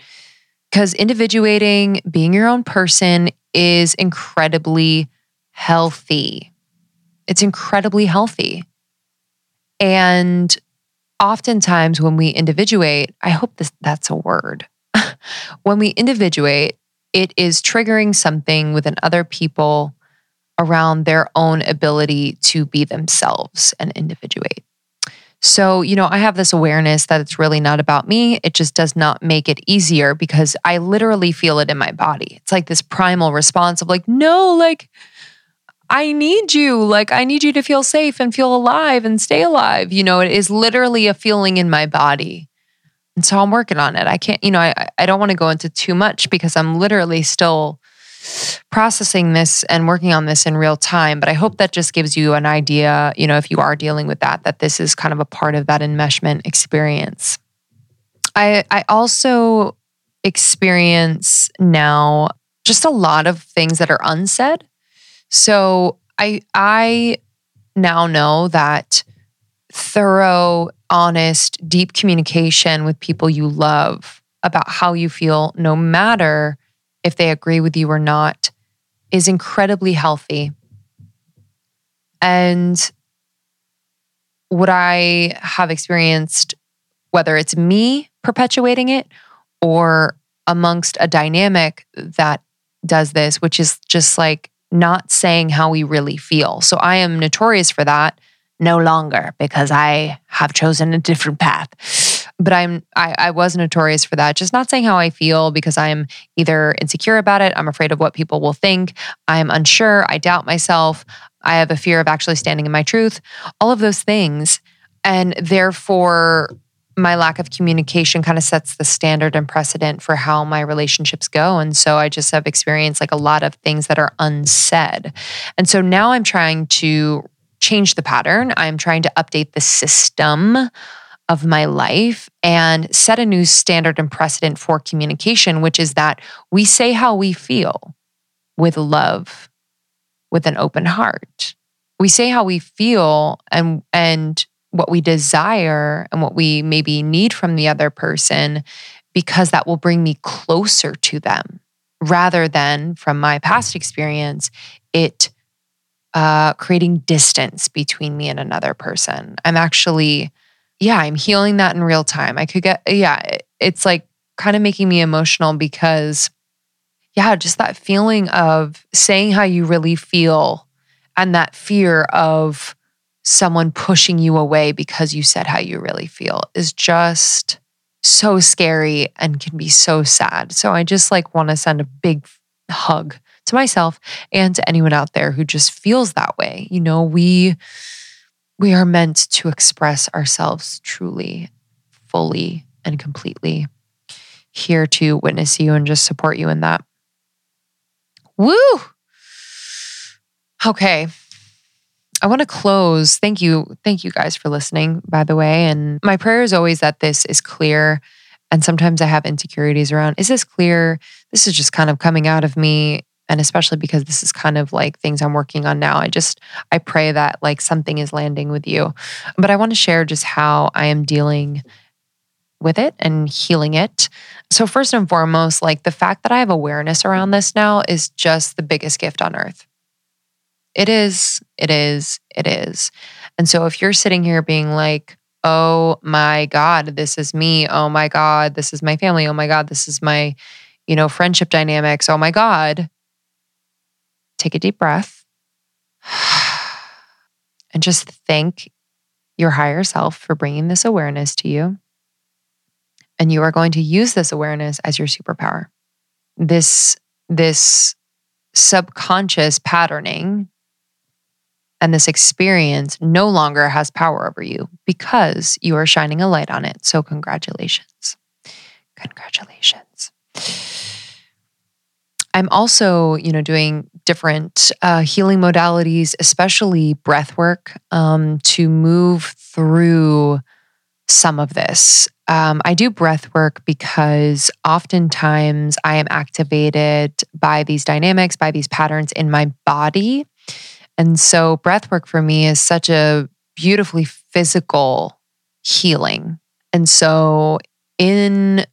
Because individuating, being your own person is incredibly healthy. It's incredibly healthy. And oftentimes when we individuate, I hope this, that's a word. <laughs> when we individuate, it is triggering something within other people around their own ability to be themselves and individuate. So, you know, I have this awareness that it's really not about me. It just does not make it easier because I literally feel it in my body. It's like this primal response of like, no, like, I need you. Like, I need you to feel safe and feel alive and stay alive. You know, it is literally a feeling in my body. And so I'm working on it. I can't, you know, I, I don't want to go into too much because I'm literally still processing this and working on this in real time. But I hope that just gives you an idea, you know, if you are dealing with that, that this is kind of a part of that enmeshment experience. I I also experience now just a lot of things that are unsaid. So I I now know that thorough, honest, deep communication with people you love about how you feel, no matter if they agree with you or not, is incredibly healthy. And what I have experienced, whether it's me perpetuating it or amongst a dynamic that does this, which is just like not saying how we really feel. So I am notorious for that no longer because I have chosen a different path. But I'm I, I was notorious for that, just not saying how I feel because I'm either insecure about it, I'm afraid of what people will think, I'm unsure, I doubt myself, I have a fear of actually standing in my truth, all of those things. And therefore, my lack of communication kind of sets the standard and precedent for how my relationships go. And so I just have experienced like a lot of things that are unsaid. And so now I'm trying to change the pattern. I'm trying to update the system of my life and set a new standard and precedent for communication, which is that we say how we feel with love, with an open heart. We say how we feel and and what we desire and what we maybe need from the other person because that will bring me closer to them rather than from my past experience it uh, creating distance between me and another person i'm actually yeah i'm healing that in real time i could get yeah it's like kind of making me emotional because yeah just that feeling of saying how you really feel and that fear of someone pushing you away because you said how you really feel is just so scary and can be so sad. So I just like want to send a big hug to myself and to anyone out there who just feels that way. You know, we we are meant to express ourselves truly, fully and completely. Here to witness you and just support you in that. Woo! Okay, I want to close. Thank you. Thank you guys for listening, by the way. And my prayer is always that this is clear. And sometimes I have insecurities around is this clear? This is just kind of coming out of me. And especially because this is kind of like things I'm working on now. I just, I pray that like something is landing with you. But I want to share just how I am dealing with it and healing it. So, first and foremost, like the fact that I have awareness around this now is just the biggest gift on earth. It is, it is, it is. And so if you're sitting here being like, oh my God, this is me. Oh my God, this is my family. Oh my God, this is my, you know, friendship dynamics. Oh my God. Take a deep breath and just thank your higher self for bringing this awareness to you. And you are going to use this awareness as your superpower. This, this subconscious patterning and this experience no longer has power over you because you are shining a light on it. So, congratulations. Congratulations. I'm also, you know, doing different uh, healing modalities, especially breath work, um, to move through some of this. Um, I do breath work because oftentimes I am activated by these dynamics, by these patterns in my body and so breath work for me is such a beautifully physical healing. And so in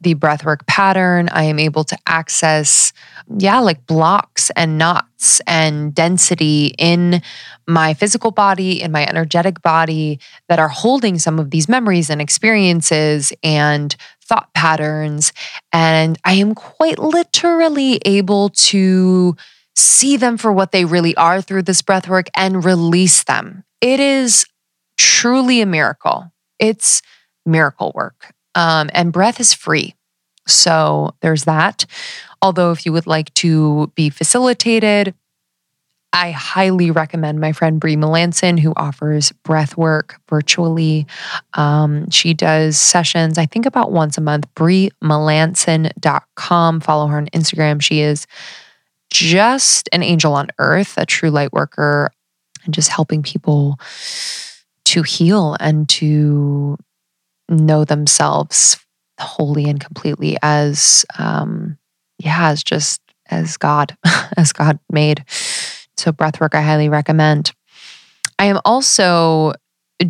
the breathwork pattern, I am able to access, yeah, like blocks and knots and density in my physical body, in my energetic body that are holding some of these memories and experiences and thought patterns. And I am quite literally able to see them for what they really are through this breath work and release them. It is truly a miracle. It's miracle work. Um, and breath is free. So there's that. Although, if you would like to be facilitated, I highly recommend my friend Brie Melanson, who offers breath work virtually. Um, she does sessions, I think, about once a month. BrieMelanson.com. Follow her on Instagram. She is just an angel on earth, a true light worker, and just helping people to heal and to know themselves wholly and completely as, um, yeah, as just as God, <laughs> as God made. So, breathwork, I highly recommend. I am also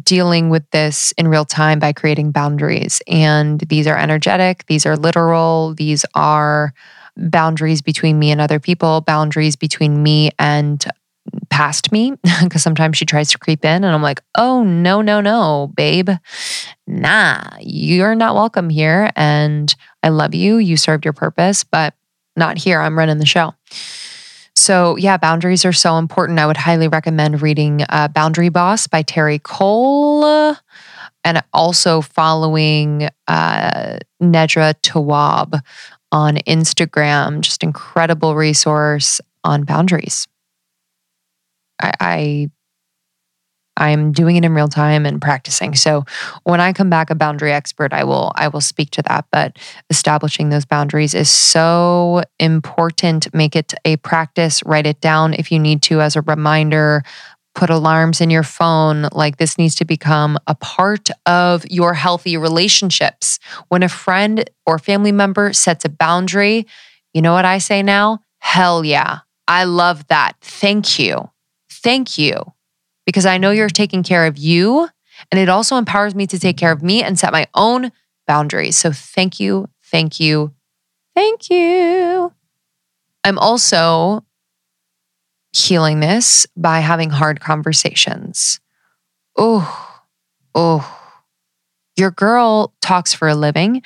dealing with this in real time by creating boundaries. And these are energetic, these are literal, these are boundaries between me and other people, boundaries between me and past me <laughs> because sometimes she tries to creep in and I'm like, "Oh, no, no, no, babe. Nah, you're not welcome here and I love you. You served your purpose, but not here. I'm running the show." So, yeah, boundaries are so important. I would highly recommend reading uh, Boundary Boss by Terry Cole and also following uh, Nedra Tawwab on Instagram. Just incredible resource on boundaries. I, I I'm doing it in real time and practicing. So when I come back a boundary expert, I will I will speak to that. But establishing those boundaries is so important. Make it a practice, write it down if you need to as a reminder. Put alarms in your phone. Like this needs to become a part of your healthy relationships. When a friend or family member sets a boundary, you know what I say now? Hell yeah. I love that. Thank you. Thank you because I know you're taking care of you. And it also empowers me to take care of me and set my own boundaries. So thank you, thank you, thank you. I'm also healing this by having hard conversations. Oh, oh. Your girl talks for a living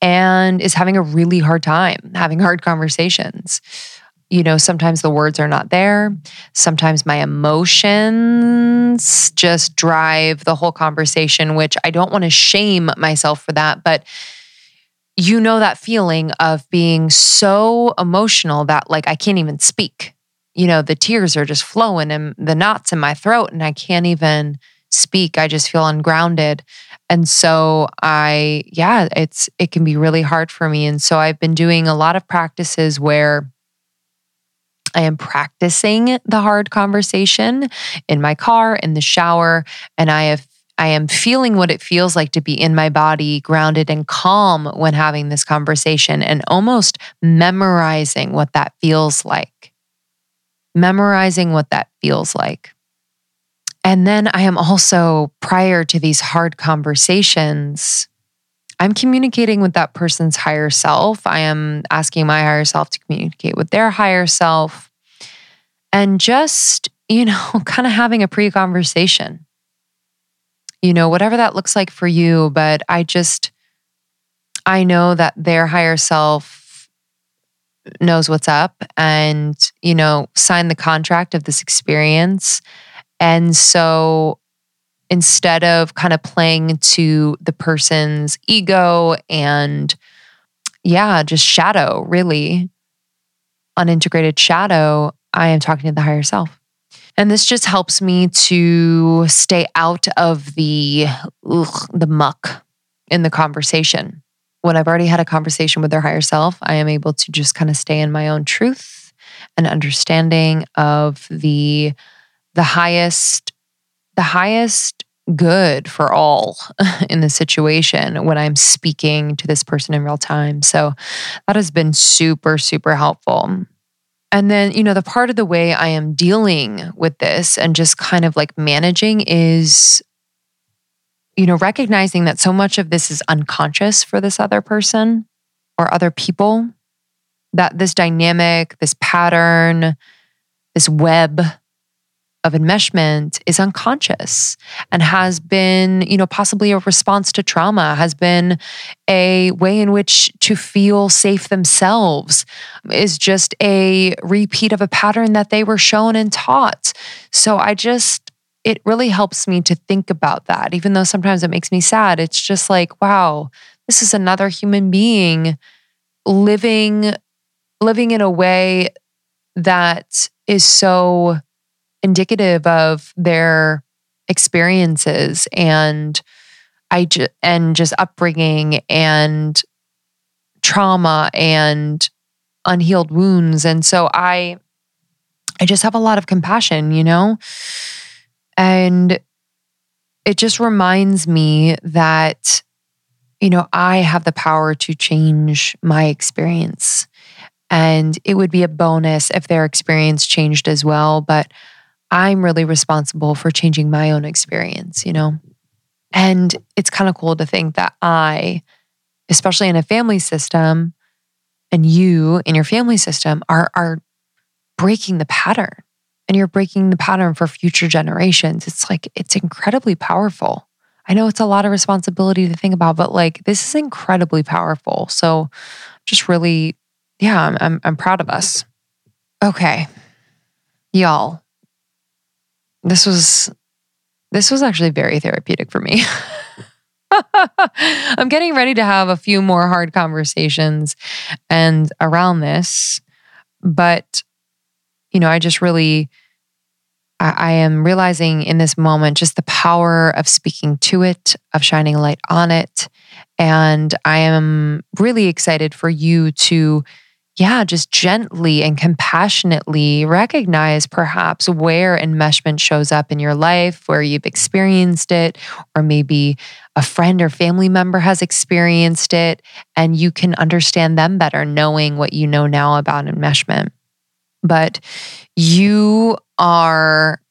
and is having a really hard time having hard conversations you know, sometimes the words are not there. Sometimes my emotions just drive the whole conversation, which I don't want to shame myself for that. But you know, that feeling of being so emotional that like I can't even speak. You know, the tears are just flowing and the knots in my throat, and I can't even speak. I just feel ungrounded. And so I, yeah, it's, it can be really hard for me. And so I've been doing a lot of practices where, I am practicing the hard conversation in my car, in the shower, and I have I am feeling what it feels like to be in my body, grounded and calm when having this conversation, and almost memorizing what that feels like. Memorizing what that feels like. And then I am also, prior to these hard conversations, I'm communicating with that person's higher self. I am asking my higher self to communicate with their higher self and just, you know, <laughs> kind of having a pre conversation. You know, whatever that looks like for you. But I just, I know that their higher self knows what's up and, you know, signed the contract of this experience. And so instead of kind of playing to the person's ego and, yeah, just shadow, really unintegrated shadow, I am talking to the higher self. And this just helps me to stay out of the ugh, the muck in the conversation. When I've already had a conversation with their higher self, I am able to just kind of stay in my own truth and understanding of the the highest the highest good for all <laughs> in the situation when I'm speaking to this person in real time. So that has been super, super helpful. And then, you know, the part of the way I am dealing with this and just kind of like managing is, you know, recognizing that so much of this is unconscious for this other person or other people, that this dynamic, this pattern, this web of enmeshment is unconscious and has been, you know, possibly a response to trauma, has been a way in which to feel safe themselves, is just a repeat of a pattern that they were shown and taught. So I just, it really helps me to think about that, even though sometimes it makes me sad. It's just like, wow, this is another human being living living in a way that is so indicative of their experiences and I ju- and just upbringing and trauma and unhealed wounds and so I I just have a lot of compassion, you know? And it just reminds me that you know, I have the power to change my experience And it would be a bonus if their experience changed as well. But I'm really responsible for changing my own experience, you know? And it's kind of cool to think that I, especially in a family system, and you in your family system are, are breaking the pattern and you're breaking the pattern for future generations. It's like, it's incredibly powerful. I know it's a lot of responsibility to think about, but like this is incredibly powerful. So just really, yeah, I'm, I'm, I'm proud of us. Okay. Y'all, this was this was actually very therapeutic for me. <laughs> I'm getting ready to have a few more hard conversations and around this, but you know, I just really I, I am realizing in this moment just the power of speaking to it, of shining light on it. And I am really excited for you to yeah, just gently and compassionately recognize perhaps where enmeshment shows up in your life, where you've experienced it, or maybe a friend or family member has experienced it, and you can understand them better knowing what you know now about enmeshment. But you are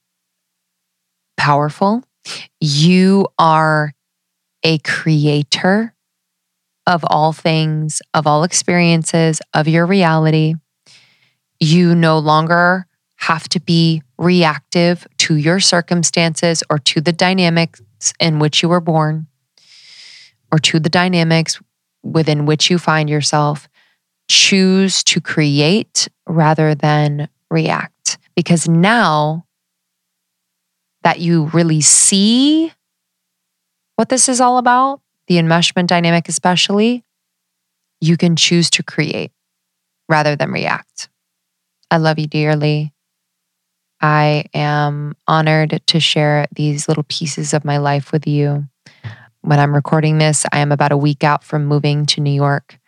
powerful, you are a creator of all things, of all experiences, of your reality. You no longer have to be reactive to your circumstances or to the dynamics in which you were born or to the dynamics within which you find yourself. Choose to create rather than react. Because now that you really see what this is all about, the enmeshment dynamic, especially, you can choose to create rather than react. I love you dearly. I am honored to share these little pieces of my life with you. When I'm recording this, I am about a week out from moving to New York.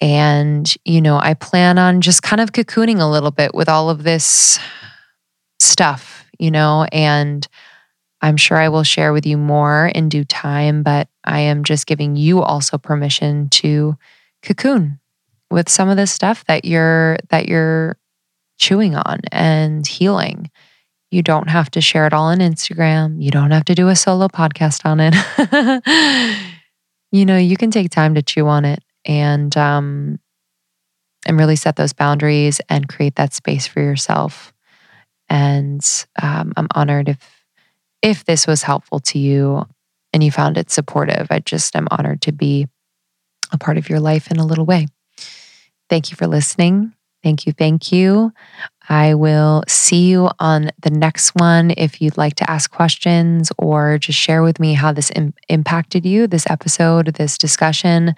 And, you know, I plan on just kind of cocooning a little bit with all of this stuff, you know, and I'm sure I will share with you more in due time, but I am just giving you also permission to cocoon with some of this stuff that you're that you're chewing on and healing. You don't have to share it all on Instagram. You don't have to do a solo podcast on it. <laughs> you know, you can take time to chew on it and um and really set those boundaries and create that space for yourself. And um, I'm honored if if this was helpful to you and you found it supportive, I just am honored to be a part of your life in a little way. Thank you for listening. Thank you. Thank you. I will see you on the next one. If you'd like to ask questions or just share with me how this Im- impacted you, this episode, this discussion,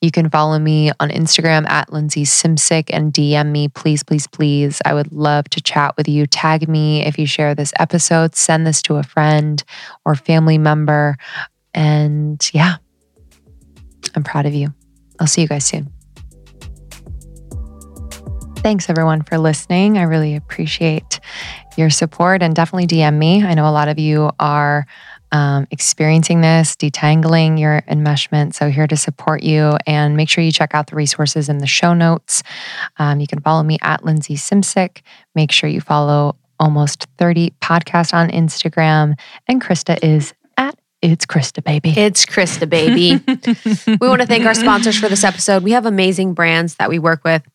you can follow me on Instagram at Lindsey Simcik and DM me, please, please, please. I would love to chat with you. Tag me if you share this episode, send this to a friend or family member. And yeah, I'm proud of you. I'll see you guys soon. Thanks everyone for listening. I really appreciate your support and definitely DM me. I know a lot of you are um, experiencing this, detangling your enmeshment. So, here to support you and make sure you check out the resources in the show notes. Um, you can follow me at Lindsey Simcik. Make sure you follow Almost 30 podcast on Instagram. And Krista is at It's Krista Baby. It's Krista Baby. <laughs> we want to thank our sponsors for this episode. We have amazing brands that we work with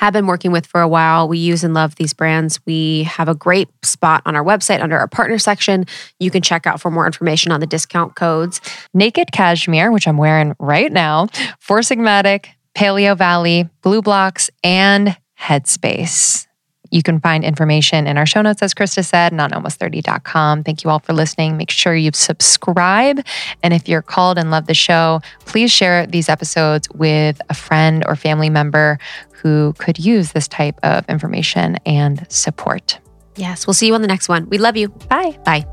have been working with for a while. We use and love these brands. We have a great spot on our website under our partner section. You can check out for more information on the discount codes. Naked Cashmere, which I'm wearing right now, Four Sigmatic, Paleovalley, Blue Blocks, and Headspace. You can find information in our show notes, as Krista said, and on almost30.com. Thank you all for listening. Make sure you subscribe. And if you're called and love the show, please share these episodes with a friend or family member who could use this type of information and support. Yes, we'll see you on the next one. We love you. Bye. Bye.